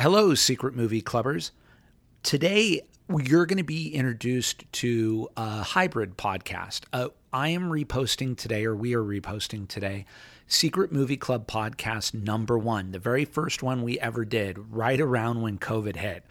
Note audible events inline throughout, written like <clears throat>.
Hello, Secret Movie Clubbers. Today, you're going to be introduced to a hybrid podcast. Uh, I am reposting today, or we are reposting today, Secret Movie Club podcast number one, the very first one we ever did, right around when COVID hit.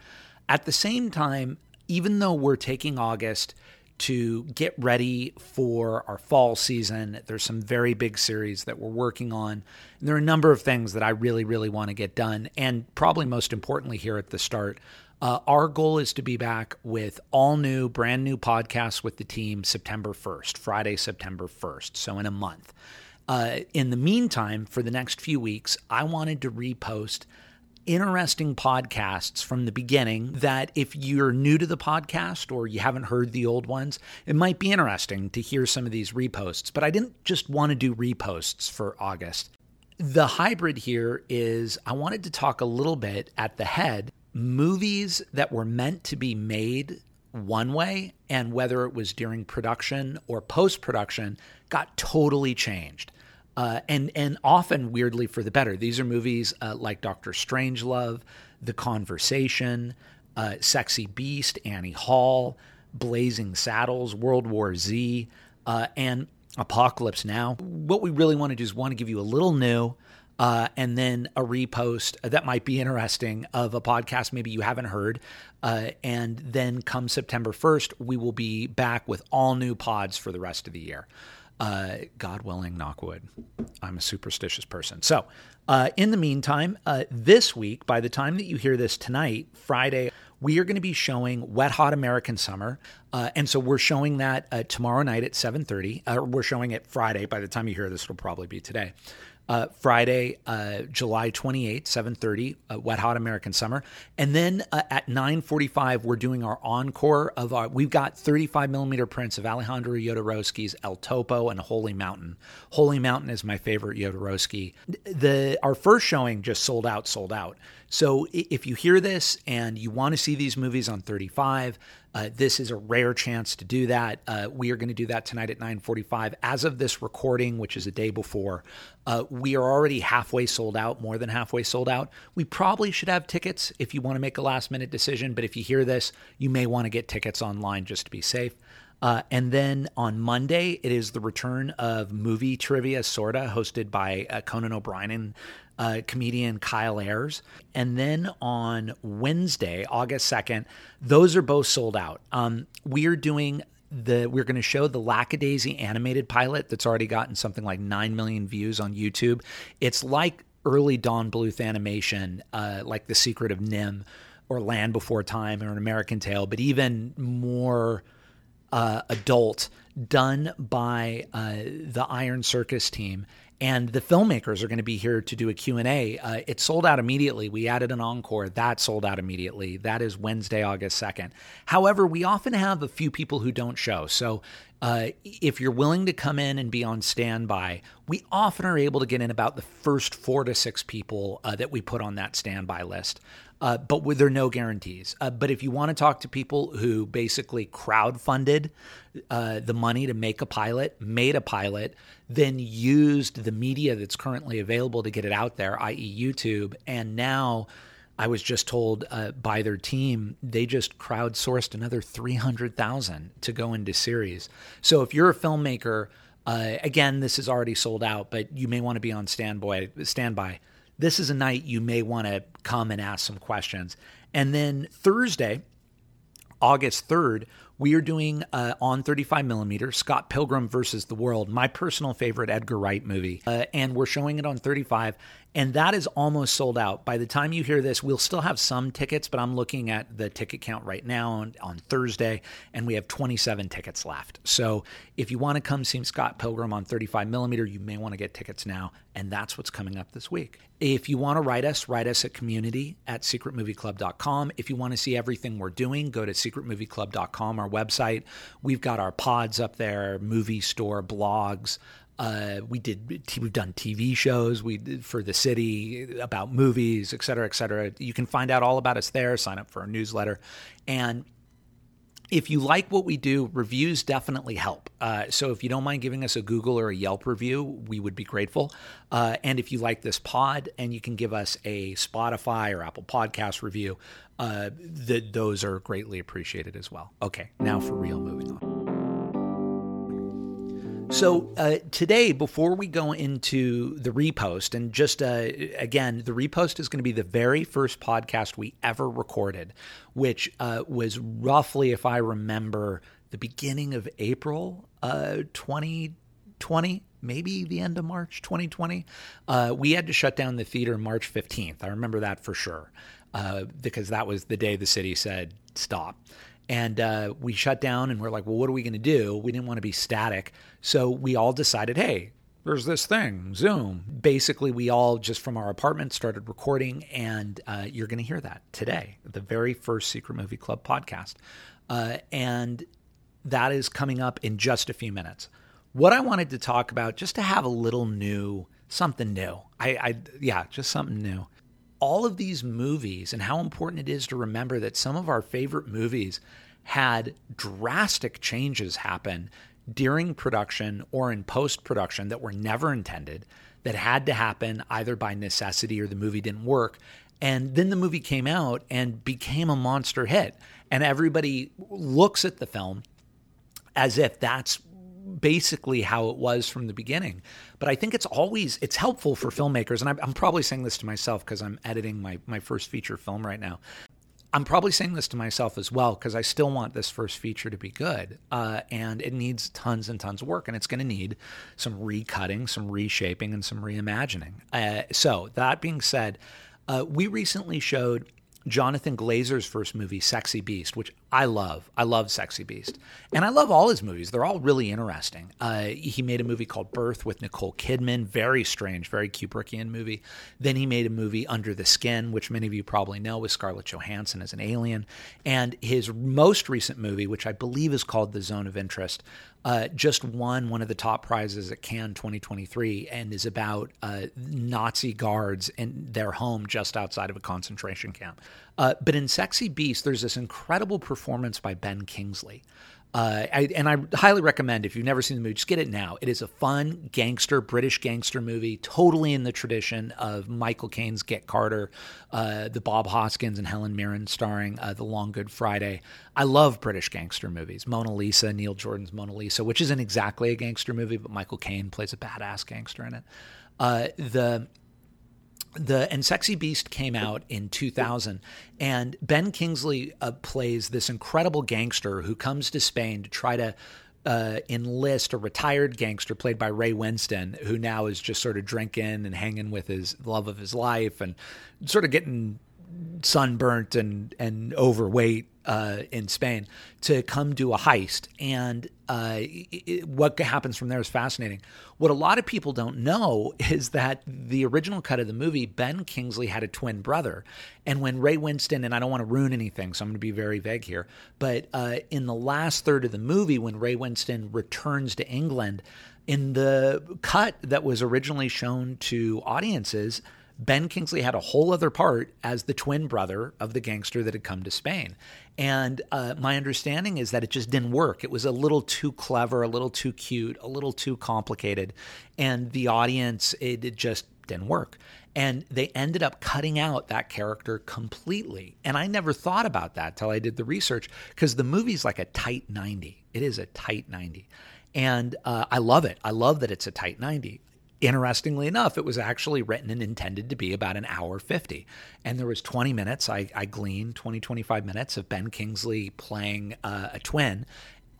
At the same time, even though we're taking August to get ready for our fall season. There's some very big series that we're working on. And there are a number of things that I really, really want to get done. And probably most importantly, here at the start, uh, our goal is to be back with all new, brand new podcasts with the team September 1st, Friday, September 1st. So in a month. Uh, in the meantime, for the next few weeks, I wanted to repost interesting podcasts from the beginning that if you're new to the podcast or you haven't heard the old ones, it might be interesting to hear some of these reposts. But I didn't just want to do reposts for August. The hybrid here is I wanted to talk a little bit at the head movies that were meant to be made one way and whether it was during production or post production got totally changed uh, and and often weirdly for the better. These are movies uh, like Doctor Strangelove, The Conversation, uh, Sexy Beast, Annie Hall, Blazing Saddles, World War Z, uh, and Apocalypse Now. What we really want to do is want to give you a little new. Uh, and then a repost that might be interesting of a podcast maybe you haven't heard. Uh, and then come September 1st, we will be back with all new pods for the rest of the year. Uh, God willing, knockwood. I'm a superstitious person. So, uh, in the meantime, uh, this week, by the time that you hear this tonight, Friday, we are going to be showing Wet Hot American Summer, uh, and so we're showing that uh, tomorrow night at 7:30. Uh, we're showing it Friday. By the time you hear this, it'll probably be today uh, Friday, uh, July 28, 7.30, uh, Wet Hot American Summer. And then uh, at 9.45, we're doing our encore of our, we've got 35 millimeter prints of Alejandro Jodorowsky's El Topo and Holy Mountain. Holy Mountain is my favorite Jodorowsky. The, our first showing just sold out, sold out. So if you hear this and you want to see these movies on 35, uh, this is a rare chance to do that. Uh, we are going to do that tonight at 9:45. As of this recording, which is a day before, uh, we are already halfway sold out, more than halfway sold out. We probably should have tickets if you want to make a last minute decision. But if you hear this, you may want to get tickets online just to be safe. Uh, and then on Monday, it is the return of Movie Trivia Sorta, hosted by uh, Conan O'Brien uh, comedian Kyle Ayers. And then on Wednesday, August 2nd, those are both sold out. Um, we are doing the we're going to show the lackadaisy animated pilot that's already gotten something like 9 million views on youtube it's like early don bluth animation uh, like the secret of NIMH or land before time or an american tale but even more uh, adult done by uh, the iron circus team and the filmmakers are going to be here to do a q&a uh, it sold out immediately. We added an encore. That sold out immediately. That is wednesday august 2nd however we often have a few people who don't show. So uh, if you're willing to come in and be on standby, we often are able to get in about the first four to six people uh, that we put on that standby list. Uh, but with, there are no guarantees. Uh, but if you want to talk to people who basically crowdfunded uh, the money to make a pilot, made a pilot, then used the media that's currently available to get it out there, i.e., YouTube, and now I was just told uh, by their team they just crowdsourced another 300,000 to go into series. So if you're a filmmaker, uh, again, this is already sold out, but you may want to be on standby. Standby. This is a night you may want to come and ask some questions. And then Thursday, August 3rd, we are doing uh, on 35 millimeter Scott Pilgrim versus the World, my personal favorite Edgar Wright movie, uh, and we're showing it on 35 and that is almost sold out. By the time you hear this, we'll still have some tickets, but I'm looking at the ticket count right now on, on Thursday, and we have 27 tickets left. So if you want to come see Scott Pilgrim on 35 millimeter, you may want to get tickets now, and that's what's coming up this week. If you want to write us, write us at community at secretmovieclub.com. If you want to see everything we're doing, go to secretmovieclub.com, our website. We've got our pods up there, movie store, blogs. Uh, we did we've done TV shows we did for the city about movies, et cetera, et cetera. You can find out all about us there. Sign up for our newsletter, and if you like what we do, reviews definitely help. Uh, so if you don't mind giving us a Google or a Yelp review, we would be grateful. Uh, and if you like this pod and you can give us a Spotify or Apple Podcast review, uh, the, those are greatly appreciated as well. Okay, now for real, moving on. So uh, today, before we go into the repost, and just uh, again, the repost is going to be the very first podcast we ever recorded, which uh, was roughly, if I remember, the beginning of April, 2020, uh, maybe the end of March 2020. Uh, we had to shut down the theater March 15th. I remember that for sure, uh, because that was the day the city said stop. And uh, we shut down and we're like, well, what are we going to do? We didn't want to be static. So we all decided, hey, there's this thing, Zoom. Basically, we all just from our apartment started recording, and uh, you're going to hear that today, the very first Secret Movie Club podcast. Uh, and that is coming up in just a few minutes. What I wanted to talk about, just to have a little new, something new. I, I yeah, just something new all of these movies and how important it is to remember that some of our favorite movies had drastic changes happen during production or in post production that were never intended, that had to happen either by necessity or the movie didn't work. And then the movie came out and became a monster hit. And everybody looks at the film as if that's basically how it was from the beginning. But I think it's always it's helpful for filmmakers, and I'm, I'm probably saying this to myself because I'm editing my my first feature film right now. I'm probably saying this to myself as well because I still want this first feature to be good, uh, and it needs tons and tons of work, and it's going to need some recutting, some reshaping, and some reimagining. Uh, so that being said, uh, we recently showed Jonathan Glazer's first movie, Sexy Beast, which I love. I love Sexy Beast. And I love all his movies. They're all really interesting. Uh, he made a movie called Birth with Nicole Kidman, very strange, very Kubrickian movie. Then he made a movie Under the Skin, which many of you probably know with Scarlett Johansson as an alien. And his most recent movie, which I believe is called The Zone of Interest, uh, just won one of the top prizes at Cannes 2023 and is about uh, Nazi guards in their home just outside of a concentration camp. Uh, but in Sexy Beast, there's this incredible performance by Ben Kingsley. Uh, I, and I highly recommend if you've never seen the movie, just get it now. It is a fun gangster, British gangster movie, totally in the tradition of Michael Caine's Get Carter, uh, the Bob Hoskins and Helen Mirren starring uh, The Long Good Friday. I love British gangster movies. Mona Lisa, Neil Jordan's Mona Lisa, which isn't exactly a gangster movie, but Michael Caine plays a badass gangster in it. Uh, the the and Sexy Beast came out in 2000, and Ben Kingsley uh, plays this incredible gangster who comes to Spain to try to uh, enlist a retired gangster played by Ray Winstone, who now is just sort of drinking and hanging with his love of his life and sort of getting sunburnt and and overweight uh, in Spain to come do a heist. And uh, it, what happens from there is fascinating. What a lot of people don't know <laughs> is that the original cut of the movie, Ben Kingsley had a twin brother. And when Ray Winstone, and I don't want to ruin anything, so I'm going to be very vague here, but uh, in the last third of the movie, when Ray Winstone returns to England, in the cut that was originally shown to audiences, Ben Kingsley had a whole other part as the twin brother of the gangster that had come to Spain. And uh, my understanding is that it just didn't work. It was a little too clever, a little too cute, a little too complicated. And the audience, it, it just didn't work. And they ended up cutting out that character completely. And I never thought about that till I did the research because the movie's like a tight 90. It is a tight 90. And uh, I love it. I love that it's a tight 90 interestingly enough, it was actually written and intended to be about an hour 50. And there was 20 minutes, I, I gleaned 20, 25 minutes of Ben Kingsley playing uh, a twin,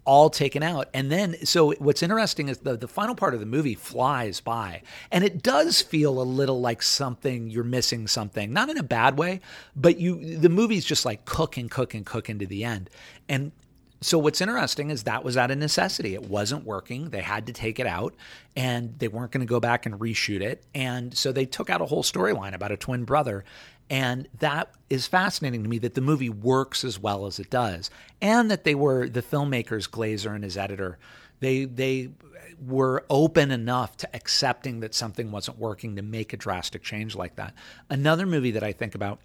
all taken out. And then, so what's interesting is the, the final part of the movie flies by. And it does feel a little like something, you're missing something, not in a bad way, but you, the movie's just like cook and cook and cook into the end. And so what's interesting is that was out of necessity. It wasn't working. They had to take it out and they weren't going to go back and reshoot it. And so they took out a whole storyline about a twin brother. And that is fascinating to me that the movie works as well as it does. And that they were the filmmakers, Glazer and his editor, they they were open enough to accepting that something wasn't working to make a drastic change like that. Another movie that I think about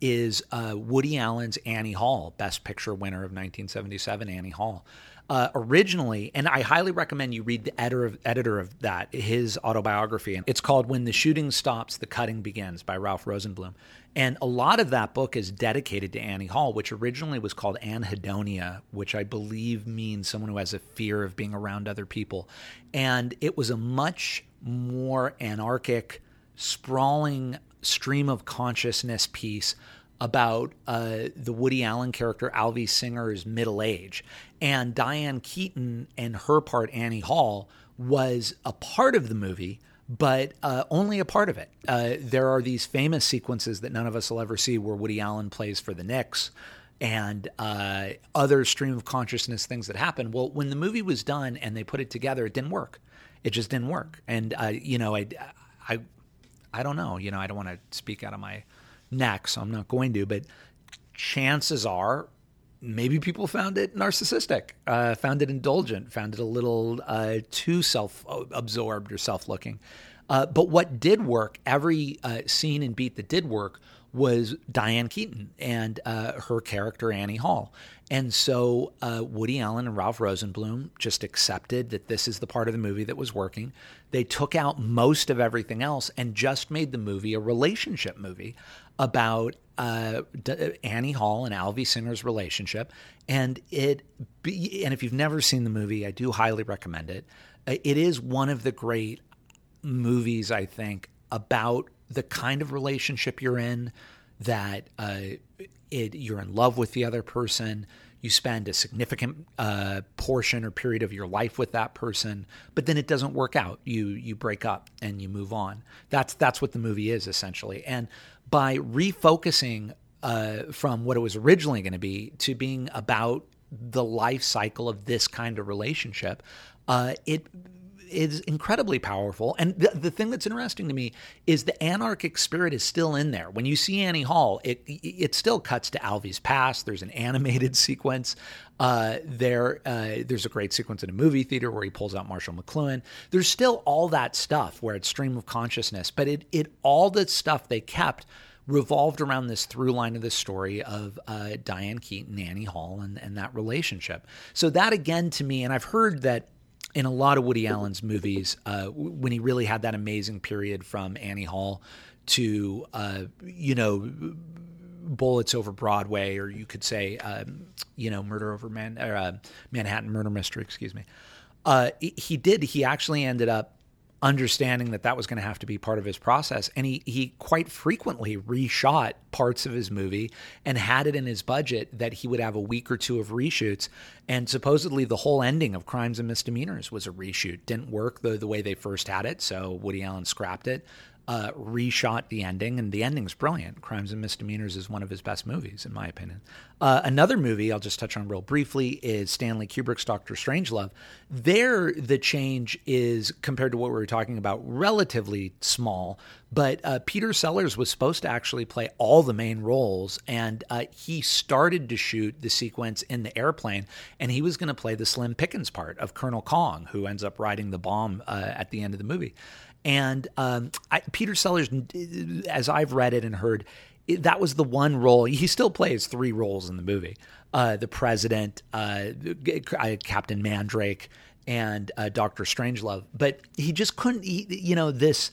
is uh, Woody Allen's Annie Hall, Best Picture winner of 1977, Annie Hall. Uh, originally, and I highly recommend you read the editor of, editor of that, his autobiography. And It's called When the Shooting Stops, the Cutting Begins by Ralph Rosenblum. And a lot of that book is dedicated to Annie Hall, which originally was called Anhedonia, which I believe means someone who has a fear of being around other people. And it was a much more anarchic, sprawling stream of consciousness piece about uh, the Woody Allen character Alvy Singer's middle age. And Diane Keaton and her part, Annie Hall, was a part of the movie, but uh, only a part of it. Uh, there are these famous sequences that none of us will ever see where Woody Allen plays for the Knicks and uh, other stream of consciousness things that happen. Well, when the movie was done and they put it together, it didn't work. It just didn't work. And, uh, you know, I, I, I don't know. You know, I don't want to speak out of my neck, so I'm not going to, but chances are maybe people found it narcissistic, uh, found it indulgent, found it a little uh, too self absorbed or self looking. Uh, but what did work, every uh, scene and beat that did work, was Diane Keaton and uh, her character Annie Hall. And so uh, Woody Allen and Ralph Rosenblum just accepted that this is the part of the movie that was working. They took out most of everything else and just made the movie a relationship movie about uh, Annie Hall and Alvy Singer's relationship, and it. Be, and if you've never seen the movie, I do highly recommend it. Uh, it is one of the great movies, I think, about the kind of relationship you're in. That uh, it, you're in love with the other person. You spend a significant uh, portion or period of your life with that person, but then it doesn't work out. You you break up and you move on. That's that's what the movie is essentially. And by refocusing uh, from what it was originally going to be to being about the life cycle of this kind of relationship, uh, it is incredibly powerful. And the, the thing that's interesting to me is the anarchic spirit is still in there. When you see Annie Hall, it it still cuts to Alvy's past. There's an animated <laughs> sequence. Uh, there, uh, there's a great sequence in a movie theater where he pulls out Marshall McLuhan. There's still all that stuff where it's stream of consciousness, but it it all the stuff they kept revolved around this through line of the story of uh, Diane Keaton, Annie Hall, and, and that relationship. So that again to me, and I've heard that in a lot of Woody Allen's movies, uh, when he really had that amazing period from Annie Hall to, uh, you know, Bullets over Broadway, or you could say, um, you know, Murder over Man, or, uh, Manhattan Murder Mystery, excuse me. Uh, he did. He actually ended up understanding that that was going to have to be part of his process. And he, he quite frequently reshot parts of his movie and had it in his budget that he would have a week or two of reshoots. And supposedly the whole ending of Crimes and Misdemeanors was a reshoot. Didn't work the, the way they first had it, so Woody Allen scrapped it uh, reshot the ending, and the ending's brilliant. Crimes and Misdemeanors is one of his best movies, in my opinion. Uh, another movie I'll just touch on real briefly is Stanley Kubrick's Doctor Strangelove. There, the change is, compared to what we were talking about, relatively small, but uh, Peter Sellers was supposed to actually play all the main roles, and uh, he started to shoot the sequence in the airplane, and he was going to play the Slim Pickens part of Colonel Kong, who ends up riding the bomb uh, at the end of the movie. And um, I, Peter Sellers, as I've read it and heard, it, that was the one role. He still plays three roles in the movie: uh, the president, uh, uh Captain Mandrake, and uh, Doctor Strangelove. But he just couldn't. He, you know this.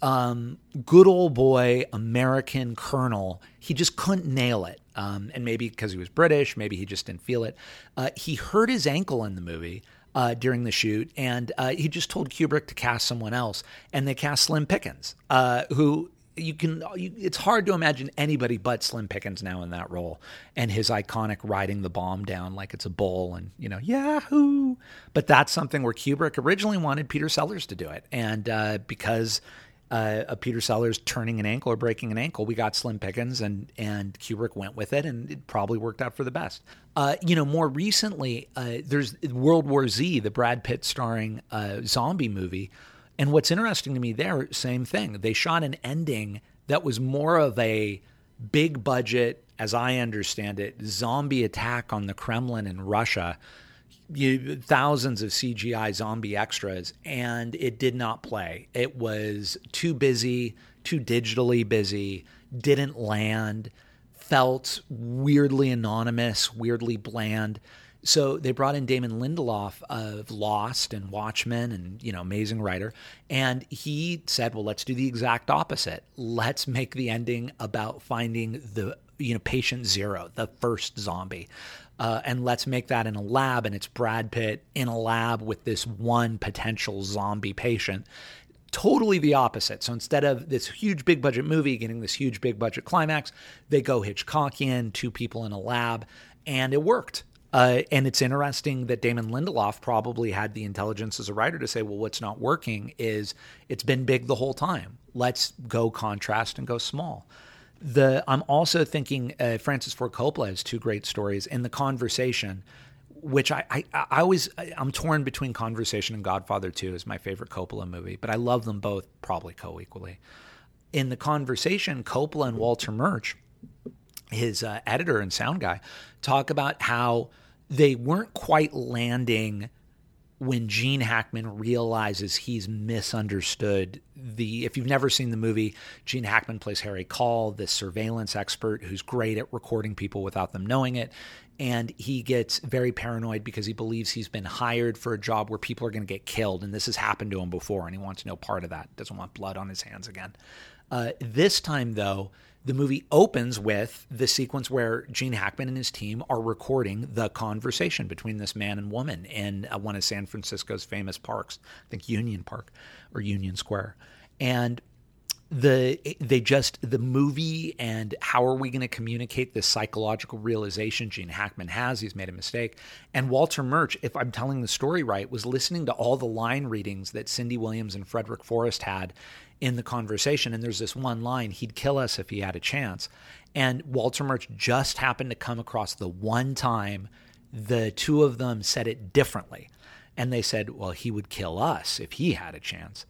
Um, good old boy American colonel, he just couldn't nail it. Um, and maybe because he was British, maybe he just didn't feel it. Uh, he hurt his ankle in the movie uh, during the shoot, and uh, he just told Kubrick to cast someone else, and they cast Slim Pickens, uh, who you can. You, it's hard to imagine anybody but Slim Pickens now in that role, and his iconic riding the bomb down like it's a bull, and you know, Yahoo! But that's something where Kubrick originally wanted Peter Sellers to do it, and uh, because uh, Peter Sellers turning an ankle or breaking an ankle. We got Slim Pickens, and and Kubrick went with it, and it probably worked out for the best. Uh, you know, more recently, uh, there's World War Z, the Brad Pitt starring uh, zombie movie, and what's interesting to me there, same thing. They shot an ending that was more of a big budget, as I understand it, zombie attack on the Kremlin in Russia you, thousands of CGI zombie extras, and it did not play. It was too busy, too digitally busy, didn't land. Felt weirdly anonymous, weirdly bland. So they brought in Damon Lindelof of Lost and Watchmen and, you know, amazing writer. And he said, well, let's do the exact opposite. Let's make the ending about finding the, you know, patient zero, the first zombie. Uh, and let's make that in a lab. And it's Brad Pitt in a lab with this one potential zombie patient totally the opposite. So instead of this huge big budget movie getting this huge big budget climax, they go Hitchcockian, two people in a lab, and it worked. Uh, and it's interesting that Damon Lindelof probably had the intelligence as a writer to say, well, what's not working is it's been big the whole time. Let's go contrast and go small. The I'm also thinking uh, Francis Ford Coppola has two great stories in the conversation, which I, I I always I'm torn between Conversation and Godfather 2 is my favorite Coppola movie, but I love them both probably co-equally. In the conversation, Coppola and Walter Murch, his uh, editor and sound guy, talk about how they weren't quite landing when Gene Hackman realizes he's misunderstood the if you've never seen the movie Gene Hackman plays Harry Caul, this surveillance expert who's great at recording people without them knowing it. And he gets very paranoid because he believes he's been hired for a job where people are going to get killed. And this has happened to him before and he wants no part of that. Doesn't want blood on his hands again. Uh, this time though the movie opens with the sequence where Gene Hackman and his team are recording the conversation between this man and woman in uh, one of San Francisco's famous parks, I think Union Park or Union Square. And the they just the movie and how are we going to communicate this psychological realization Gene Hackman has he's made a mistake and Walter Murch if I'm telling the story right was listening to all the line readings that Cindy Williams and Frederic Forrest had in the conversation. And there's this one line he'd kill us if he had a chance. And Walter Murch just happened to come across the one time the two of them said it differently. And they said, well, he would kill us if he had a chance.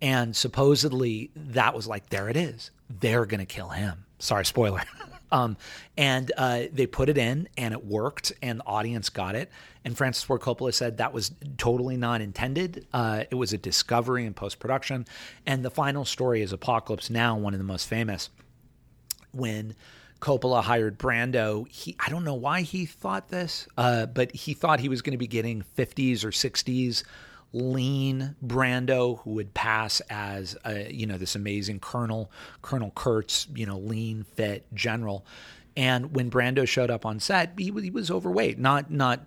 And supposedly that was like, there it is. They're going to kill him. Sorry, spoiler. <laughs> Um, and uh, they put it in, and it worked, and the audience got it. And Francis Ford Coppola said that was totally not intended. Uh, it was a discovery in post production. And the final story is Apocalypse Now, one of the most famous. When Coppola hired Brando, he I don't know why he thought this, uh, but he thought he was going to be getting 50s or 60s lean Brando who would pass as a, you know this amazing Colonel Colonel Kurtz, you know, lean fit general. And when Brando showed up on set, he, he was overweight, not not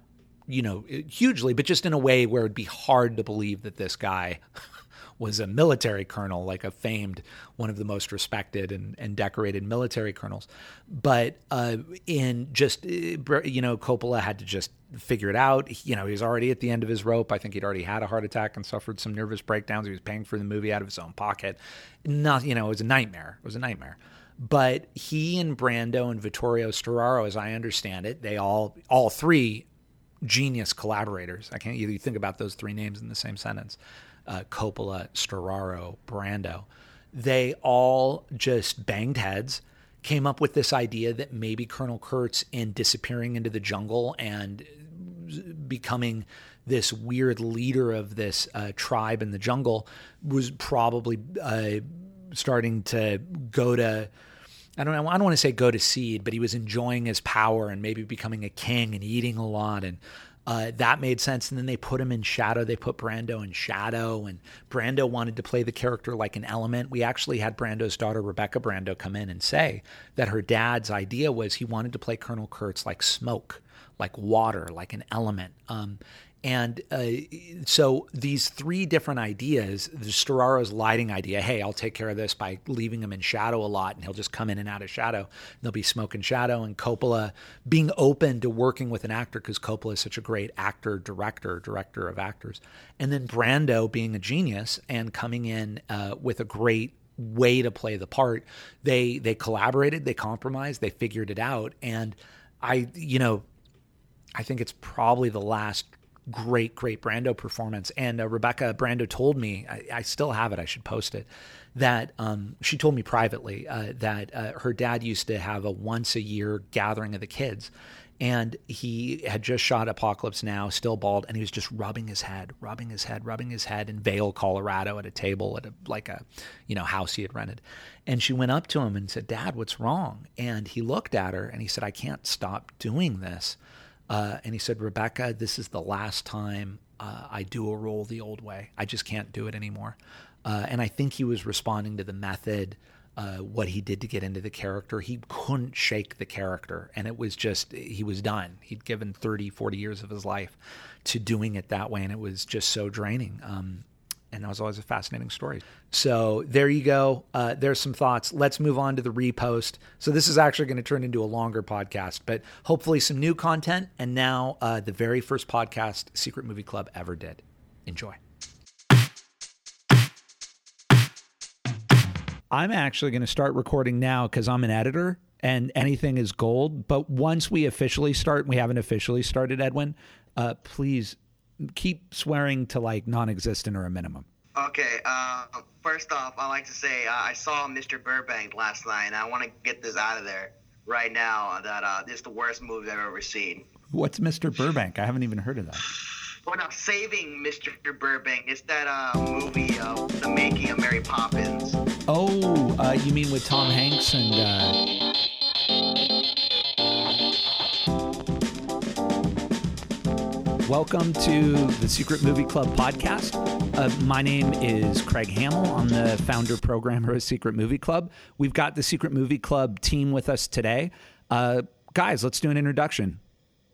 you know hugely, but just in a way where it'd be hard to believe that this guy <laughs> was a military colonel, like a famed, one of the most respected and, and decorated military colonels. But uh, in just, uh, you know, Coppola had to just figure it out. You know, he was already at the end of his rope. I think he'd already had a heart attack and suffered some nervous breakdowns. He was paying for the movie out of his own pocket. Not, you know, it was a nightmare. It was a nightmare. But he and Brando and Vittorio Storaro, as I understand it, they all, all three genius collaborators. I can't either think about those three names in the same sentence uh, Coppola, Storaro, Brando, they all just banged heads, came up with this idea that maybe Colonel Kurtz, in disappearing into the jungle and becoming this weird leader of this uh, tribe in the jungle, was probably uh, starting to go to. I don't. I don't want to say go to seed, but he was enjoying his power and maybe becoming a king and eating a lot and uh, that made sense. And then they put him in shadow. They put Brando in shadow, and Brando wanted to play the character like an element. We actually had Brando's daughter, Rebecca Brando, come in and say that her dad's idea was he wanted to play Colonel Kurtz like smoke, like water, like an element. Um, and uh, so these three different ideas, the Storaro's lighting idea, hey, I'll take care of this by leaving him in shadow a lot and he'll just come in and out of shadow. There'll be smoke and shadow. And Coppola being open to working with an actor because Coppola is such a great actor, director, director of actors. And then Brando being a genius and coming in uh, with a great way to play the part. They they collaborated, they compromised, they figured it out. And I, you know, I think it's probably the last great, great Brando performance. And uh, Rebecca Brando told me, I, I, still have it, I should post it, that um, she told me privately uh, that uh, her dad used to have a once a year gathering of the kids. and he had just shot Apocalypse Now, still bald, and he was just rubbing his head, rubbing his head, rubbing his head in Vail, Colorado, at a table at a like a you know house he had rented. And she went up to him and said, "Dad, what's wrong?" And he looked at her and he said, "I can't stop doing this." Uh, and he said, "Rebecca, this is the last time uh, I do a role the old way. I just can't do it anymore." Uh, and I think he was responding to the method uh, what he did to get into the character. He couldn't shake the character. And it was just, he was done. He'd given 30, 40 years of his life to doing it that way. And it was just so draining. Um, and that was always a fascinating story. So there you go. Uh, there's some thoughts. Let's move on to the repost. So this is actually going to turn into a longer podcast, but hopefully some new content. And now uh, the very first podcast Secret Movie Club ever did. Enjoy. I'm actually going to start recording now because I'm an editor and anything is gold. But once we officially start, we haven't officially started, Edwin, uh, please keep swearing to like non existent or a minimum. Okay. Uh, first off, I like to say uh, I saw Mr. Burbank last night, and I want to get this out of there right now that uh, this is the worst movie I've ever seen. What's Mr. Burbank? I haven't even heard of that. Well, now, Saving Mr. Burbank is that uh, movie, uh, The Making of Mary Poppins. Oh, uh, you mean with Tom Hanks and. Welcome to the Secret Movie Club podcast. Uh, my name is Craig Hammill. I'm the founder programmer of Secret Movie Club. We've got the Secret Movie Club team with us today. Uh, guys, let's do an introduction.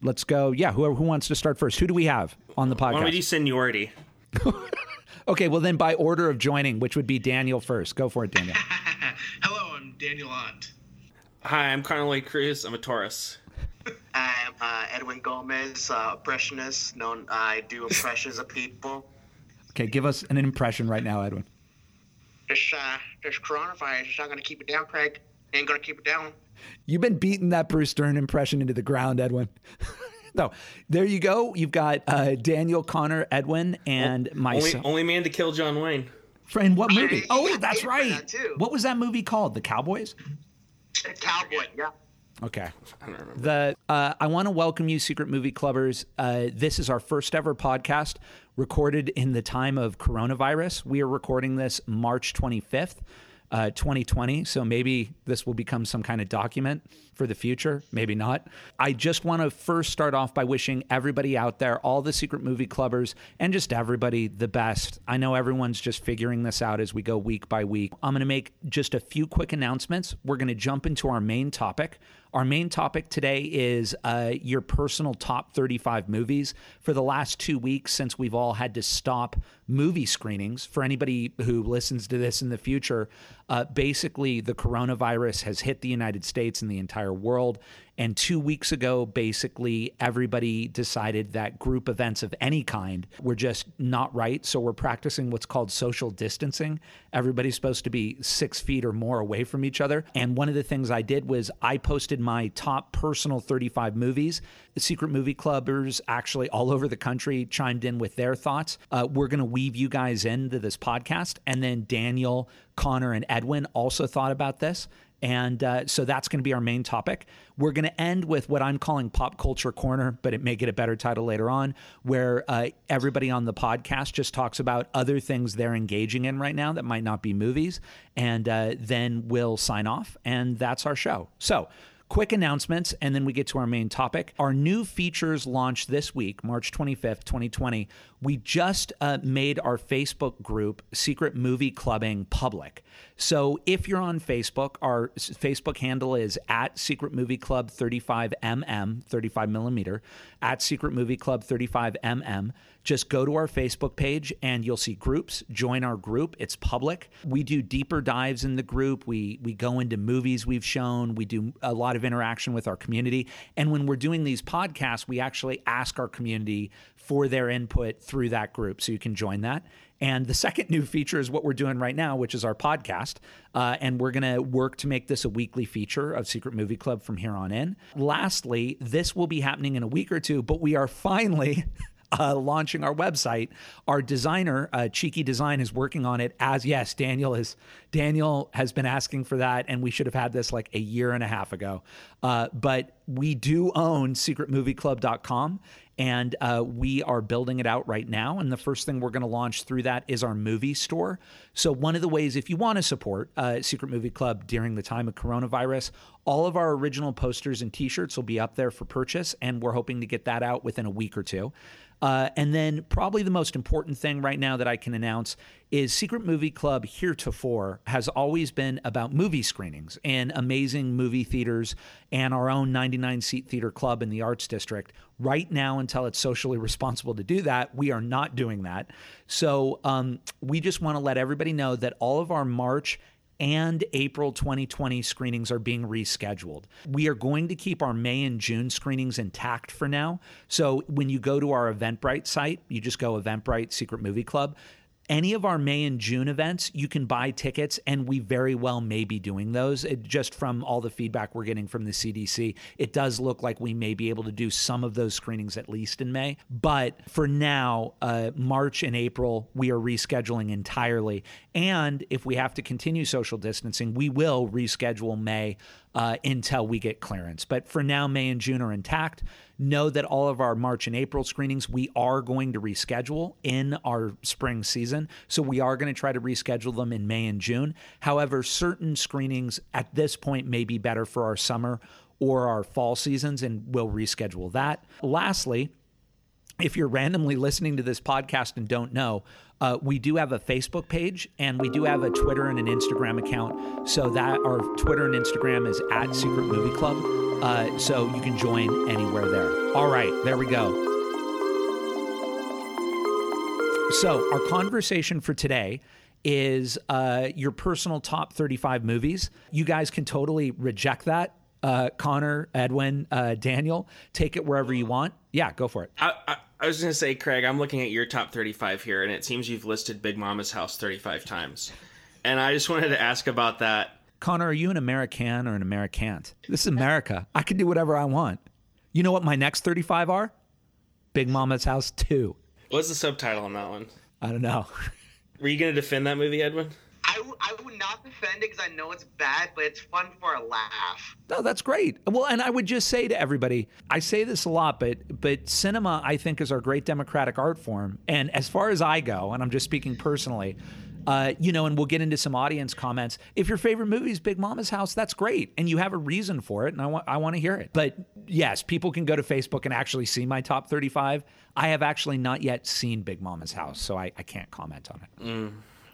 Let's go. Yeah, who, who wants to start first? Who do we have on the podcast? Why don't we do seniority? <laughs> Okay, well then by order of joining, which would be Daniel first. Go for it, Daniel. <laughs> Hello, I'm Daniel Ott. Hi, I'm Connor Lloyd Crews. I'm a Taurus. I'm uh, Edwin Gomez, uh, impressionist. Known, I do <laughs> impressions of people. Okay, give us an impression right now, Edwin. This uh, this coronavirus is not going to keep it down, Craig. Ain't going to keep it down. You've been beating that Bruce Dern impression into the ground, Edwin. <laughs> no, there you go. You've got uh, Daniel, Connor, Edwin, and myself. Only, only man to kill John Wayne. Friend, what movie? I- Oh, I that's right. that too. What was that movie called? The Cowboys. The cowboy, yeah. Okay. I don't remember. The uh, I want to welcome you, Secret Movie Clubbers. Uh, this is our first ever podcast recorded in the time of coronavirus. We are recording this March 25th, uh, 2020. So maybe this will become some kind of document for the future. Maybe not. I just want to first start off by wishing everybody out there, all the Secret Movie Clubbers, and just everybody the best. I know everyone's just figuring this out as we go week by week. I'm going to make just a few quick announcements. We're going to jump into our main topic. Our main topic today is uh, your personal top 35 movies. For the last two weeks, since we've all had to stop movie screenings, for anybody who listens to this in the future, uh, basically the coronavirus has hit the United States and the entire world. And two weeks ago, basically, everybody decided that group events of any kind were just not right. So we're practicing what's called social distancing. Everybody's supposed to be six feet or more away from each other. And one of the things I did was I posted my top personal 35 movies. The Secret Movie Clubbers, actually all over the country, chimed in with their thoughts. Uh, we're going to weave you guys into this podcast. And then Daniel, Connor, and Edwin also thought about this. And uh, so that's going to be our main topic. We're going to end with what I'm calling Pop Culture Corner, but it may get a better title later on, where uh, everybody on the podcast just talks about other things they're engaging in right now that might not be movies. And uh, then we'll sign off. And that's our show. So, Quick announcements, and then we get to our main topic. Our new features launched this week, March 25th, 2020. We just uh, made our Facebook group, Secret Movie Clubbing, public. So if you're on Facebook, our Facebook handle is at Secret Movie Club 35mm, 35 millimeter, at Secret Movie Club 35mm. Just go to our Facebook page and you'll see groups. Join our group. It's public. We do deeper dives in the group. We we go into movies we've shown. We do a lot of interaction with our community. And when we're doing these podcasts, we actually ask our community for their input through that group. So you can join that. And the second new feature is what we're doing right now, which is our podcast. Uh, and we're going to work to make this a weekly feature of Secret Movie Club from here on in. Lastly, this will be happening in a week or two, but we are finally. <laughs> uh, launching our website. Our designer, uh, Cheeky Design, is working on it. As yes, Daniel is. Daniel has been asking for that, and we should have had this like a year and a half ago. Uh, but we do own SecretMovieClub.com, and uh, we are building it out right now. And the first thing we're going to launch through that is our movie store. So, one of the ways, if you want to support uh, Secret Movie Club during the time of coronavirus, all of our original posters and t shirts will be up there for purchase. And we're hoping to get that out within a week or two. Uh, and then, probably the most important thing right now that I can announce is Secret Movie Club heretofore has always been about movie screenings and amazing movie theaters and our own 99 seat theater club in the Arts District. Right now, until it's socially responsible to do that, we are not doing that. So um, we just want to let everybody know that all of our March and April 2020 screenings are being rescheduled. We are going to keep our May and June screenings intact for now. So when you go to our Eventbrite site, you just go Eventbrite Secret Movie Club any of our May and June events, you can buy tickets, and we very well may be doing those. It, just from all the feedback we're getting from the CDC, it does look like we may be able to do some of those screenings at least in May. But for now, uh, March and April, we are rescheduling entirely. And if we have to continue social distancing, we will reschedule May uh, until we get clearance. But for now, May and June are intact. Know that all of our March and April screenings we are going to reschedule in our spring season. So we are going to try to reschedule them in May and June. However, certain screenings at this point may be better for our summer or our fall seasons, and we'll reschedule that. Lastly, if you're randomly listening to this podcast and don't know, uh, we do have a Facebook page and we do have a Twitter and an Instagram account. So that our Twitter and Instagram is at Secret Movie Club. Uh, so you can join anywhere there. All right, there we go. So our conversation for today is uh, your personal top 35 movies. You guys can totally reject that. Uh, Connor, Edwin, uh, Daniel, take it wherever you want. Yeah, go for it. I, I, I was going to say, Craig, I'm looking at your top 35 here, and it seems you've listed Big Mama's House 35 times. And I just wanted to ask about that. Connor, are you an American or an Americant? This is America. I can do whatever I want. You know what my next 35 are? Big Mama's House 2. What's the subtitle on that one? I don't know. <laughs> Were you going to defend that movie, Edwin? I, w- I would not defend it because I know it's bad, but it's fun for a laugh. No, that's great. Well, and I would just say to everybody, I say this a lot, but but cinema, I think, is our great democratic art form. And as far as I go, and I'm just speaking personally, uh, you know, and we'll get into some audience comments. If your favorite movie is Big Mama's House, that's great, and you have a reason for it, and I want I want to hear it. But yes, people can go to Facebook and actually see my top 35. I have actually not yet seen Big Mama's House, so I, I can't comment on it. Mm,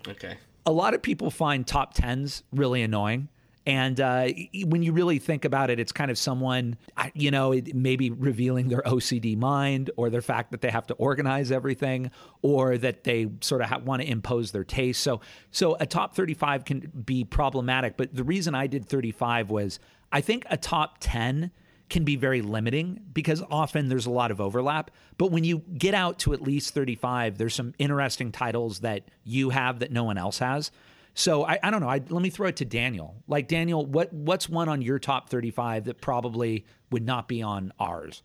okay. A lot of people find top tens really annoying. And uh, when you really think about it, it's kind of someone, you know, maybe revealing their OCD mind or their fact that they have to organize everything or that they sort of ha- want to impose their taste. So, so a top 35 can be problematic. But the reason I did 35 was I think a top 10 can be very limiting because often there's a lot of overlap. But when you get out to at least 35, there's some interesting titles that you have that no one else has. So I, I don't know. I, let me throw it to Daniel. Like Daniel, what what's one on your top 35 that probably would not be on ours?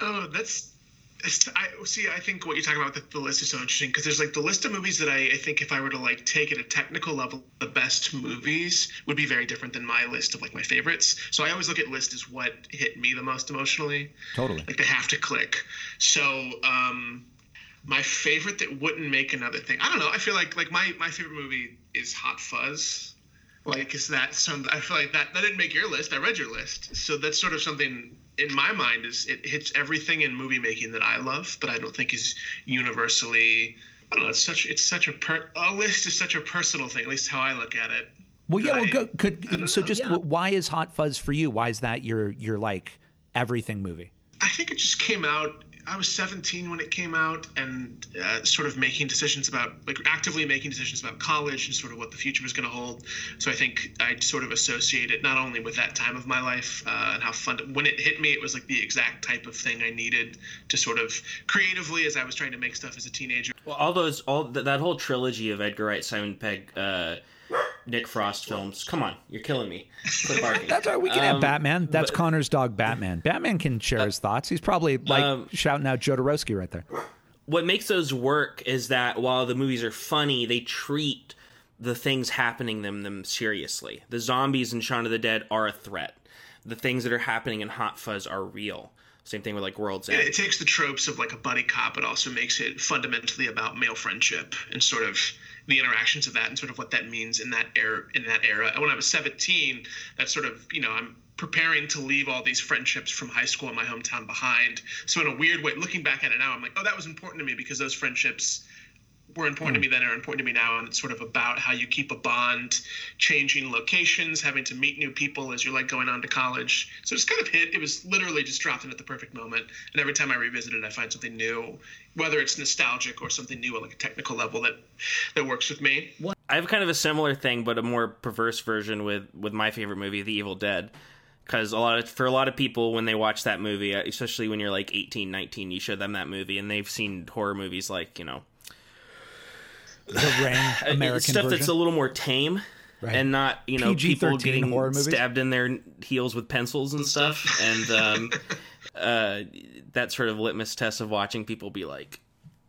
Oh, that's I see. I think what you're talking about with the list is so interesting because there's like the list of movies that I, I think if I were to like take at a technical level, the best movies would be very different than my list of like my favorites. So I always look at list as what hit me the most emotionally. Totally. Like they have to click. So um, my favorite that wouldn't make another thing. I don't know. I feel like like my my favorite movie is Hot Fuzz. Like is that some? I feel like that that didn't make your list. I read your list, so that's sort of something in my mind is it hits everything in movie making that I love, but I don't think is universally. I don't know. It's such it's such a per, a list is such a personal thing. At least how I look at it. Well, yeah. Well, go, could so just yeah. why is Hot Fuzz for you? Why is that your your like everything movie? I think it just came out I was 17 when it came out, and uh, sort of making decisions about, like, actively making decisions about college and sort of what the future was going to hold. So I think I sort of associate it not only with that time of my life uh, and how fun. When it hit me, it was like the exact type of thing I needed to sort of creatively as I was trying to make stuff as a teenager. Well, all those, all that whole trilogy of Edgar Wright, Simon Pegg. Uh, Nick Frost films. Come on, you're killing me. <laughs> That's all right. We can um, have Batman. That's but, Connor's dog, Batman. Batman can share uh, his thoughts. He's probably like um, shouting out Jodorowsky right there. what makes those work is that while the movies are funny, they treat the things happening them them seriously. The zombies in Shaun of the Dead are a threat. The things that are happening in Hot Fuzz are real. Same thing with like World's End. It takes the tropes of like a buddy cop, but also makes it fundamentally about male friendship and sort of the interactions of that and sort of what that means in that era. In that era, and when I was 17, that sort of you know I'm preparing to leave all these friendships from high school in my hometown behind. So in a weird way, looking back at it now, I'm like, oh, that was important to me because those friendships were important to hmm. me then are important to me now and it's sort of about how you keep a bond changing locations having to meet new people as you're like going on to college. So it's kind of hit it was literally just dropped in at the perfect moment and every time i revisit it i find something new whether it's nostalgic or something new at like a technical level that that works with me. What i have kind of a similar thing but a more perverse version with with my favorite movie the evil dead because a lot of for a lot of people when they watch that movie especially when you're like 18 19 you show them that movie and they've seen horror movies like you know the Rain <laughs> American stuff version. that's a little more tame. Right. And not you know people getting stabbed in their heels with pencils and stuff, and um, <laughs> uh, that sort of litmus test of watching people be like,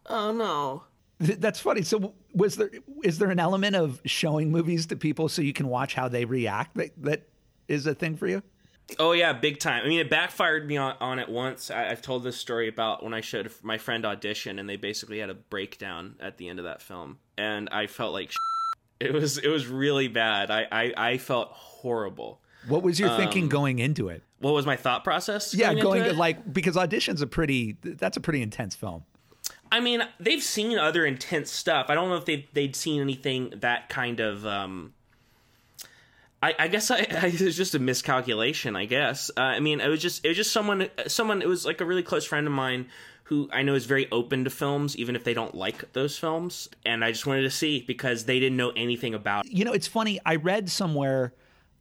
"Oh no, that's funny. So, was there is there an element of showing movies to people so you can watch how they react? That that is a thing for you? Oh yeah, big time. I mean, it backfired me on, on it once. I, have told this story about when I showed my friend audition, and they basically had a breakdown at the end of that film, and I felt like it was it was really bad. I I, I felt horrible. What was your um, thinking going into it? What was my thought process? Yeah, going, going like because audition's a pretty that's a pretty intense film. I mean, they've seen other intense stuff. I don't know if they they'd seen anything that kind of um, I, I guess I, <laughs> I, it was just a miscalculation. I guess uh, I mean it was just it was just someone someone it was like a really close friend of mine who I know is very open to films even if they don't like those films and I just wanted to see because they didn't know anything about. You know, it's funny. I read somewhere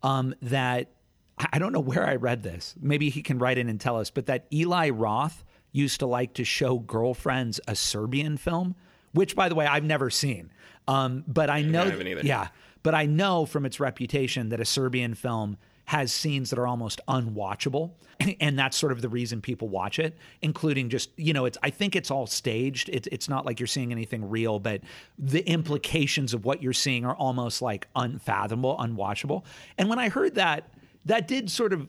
um, that I don't know where I read this. Maybe he can write in and tell us, but that Eli Roth used to like to show girlfriends a Serbian film, which by the way I've never seen. Um, but I know, yeah. But I know from its reputation that a Serbian film has scenes that are almost unwatchable <laughs> and that's sort of the reason people watch it including just you know it's i think it's all staged. It's, it's not like you're seeing anything real but the implications of what you're seeing are almost like unfathomable unwatchable. And when i heard that that did sort of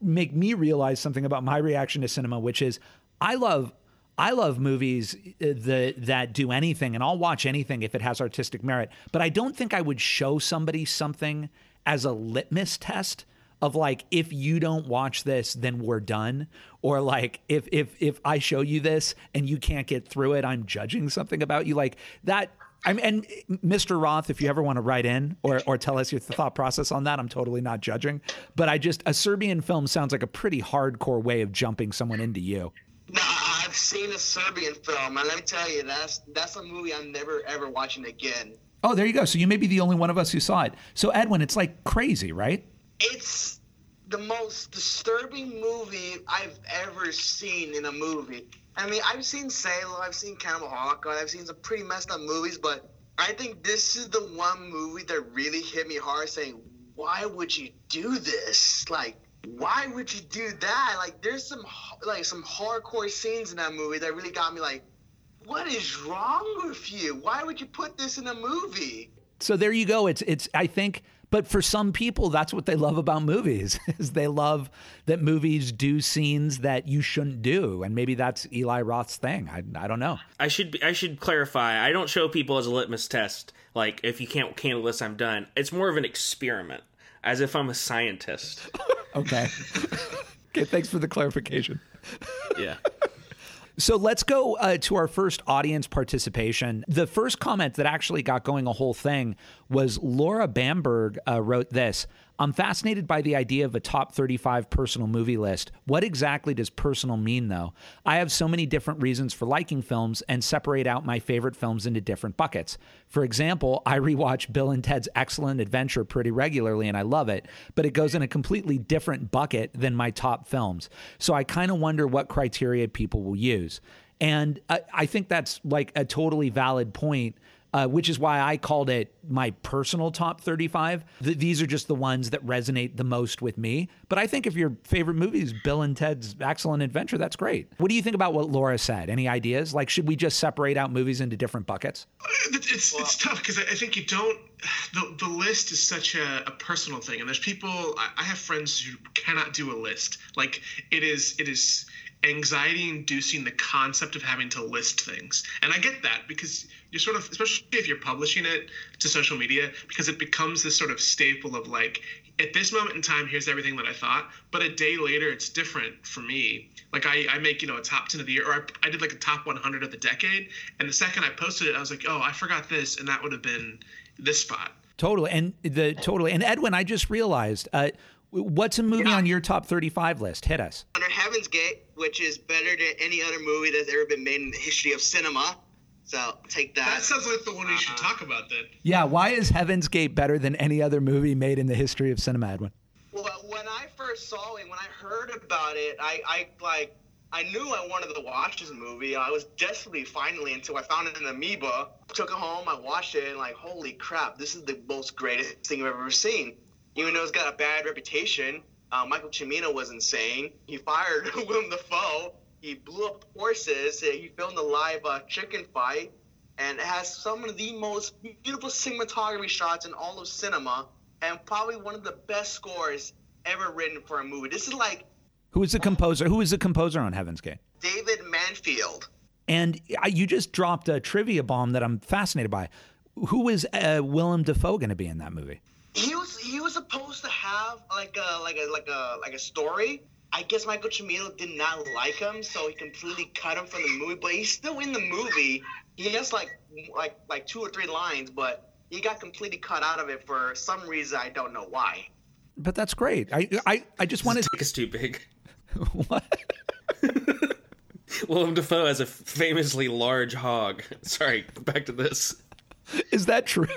make me realize something about my reaction to cinema which is i love I love movies uh, that that do anything, and I'll watch anything if it has artistic merit. But I don't think I would show somebody something as a litmus test of like if you don't watch this then we're done or like if if if I show you this and you can't get through it I'm judging something about you like that I'm, and Mr. Roth, if you ever want to write in or, or tell us your thought process on that, I'm totally not judging. But I just, a Serbian film sounds like a pretty hardcore way of jumping someone into you. I've seen a Serbian film, and let me tell you, that's that's a movie I'm never ever watching again. Oh, there you go. So you may be the only one of us who saw it. So Edwin, it's like crazy, right? It's the most disturbing movie I've ever seen in a movie. I mean, I've seen Salo, I've seen Cannibal Holocaust, I've seen some pretty messed up movies, but I think this is the one movie that really hit me hard, saying, "Why would you do this?" Like why would you do that? Like, there's some like some hardcore scenes in that movie that really got me like, what is wrong with you? Why would you put this in a movie? So there you go. It's it's I think but for some people that's what they love about movies <laughs> is they love that movies do scenes that you shouldn't do and maybe that's Eli Roth's thing. I, I don't know. I should I should clarify. I don't show people as a litmus test like if you can't handle this I'm done. It's more of an experiment as if I'm a scientist. okay. <laughs> okay, thanks for the clarification. Yeah. So let's go uh, to our first audience participation. The first comment that actually got going a whole thing was Laura Bamberg uh, wrote this. I'm fascinated by the idea of a top 35 personal movie list. What exactly does personal mean, though? I have so many different reasons for liking films and separate out my favorite films into different buckets. For example, I rewatch Bill and Ted's Excellent Adventure pretty regularly and I love it, but it goes in a completely different bucket than my top films. So I kind of wonder what criteria people will use. And I, I think that's like a totally valid point uh, which is why I called it my personal top 35. Th- these are just the ones that resonate the most with me. But I think if your favorite movie is Bill and Ted's Excellent Adventure, that's great. What do you think about what Laura said? Any ideas? Like, should we just separate out movies into different buckets? It's, it's tough because I think you don't. The, the list is such a, a personal thing, and there's people. I, I have friends who cannot do a list. Like it is, it is anxiety inducing the concept of having to list things. And I get that because you're sort of, especially if you're publishing it to social media, because it becomes this sort of staple of like, at this moment in time, here's everything that I thought. But a day later, it's different for me. Like I, I make, you know, a top 10 of the year, or I, I did like a top 100 of the decade. And the second I posted it, I was like, oh, I forgot this. And that would have been this spot. Totally. And the totally. And Edwin, I just realized, uh, What's a movie yeah. on your top 35 list? Hit us. Under Heaven's Gate, which is better than any other movie that's ever been made in the history of cinema. So take that. That sounds like the one you should uh, talk about then. Yeah, why is Heaven's Gate better than any other movie made in the history of cinema, Edwin? Well, when I first saw it, when I heard about it, I, I like I knew I wanted to watch this movie. I was desperately finally until I found it in Amoeba. Took it home, I watched it, and like, holy crap, this is the most greatest thing I've ever seen even though it's got a bad reputation. Uh, Michael Cimino was insane. He fired <laughs> Willem Dafoe. He blew up horses. He filmed a live uh, chicken fight, and it has some of the most beautiful cinematography shots in all of cinema, and probably one of the best scores ever written for a movie. This is like who is the composer? Who is the composer on Heaven's Gate? David Mansfield. And you just dropped a trivia bomb that I'm fascinated by. Who is uh, Willem Dafoe going to be in that movie? he was he was supposed to have like a like a like a like a story. I guess Michael Cimino did not like him, so he completely cut him from the movie. But he's still in the movie. He has like like like two or three lines, but he got completely cut out of it for some reason. I don't know why. But that's great. I I, I just wanted. His dick is too big. <laughs> what? Willem Dafoe has a famously large hog. Sorry, back to this. Is that true?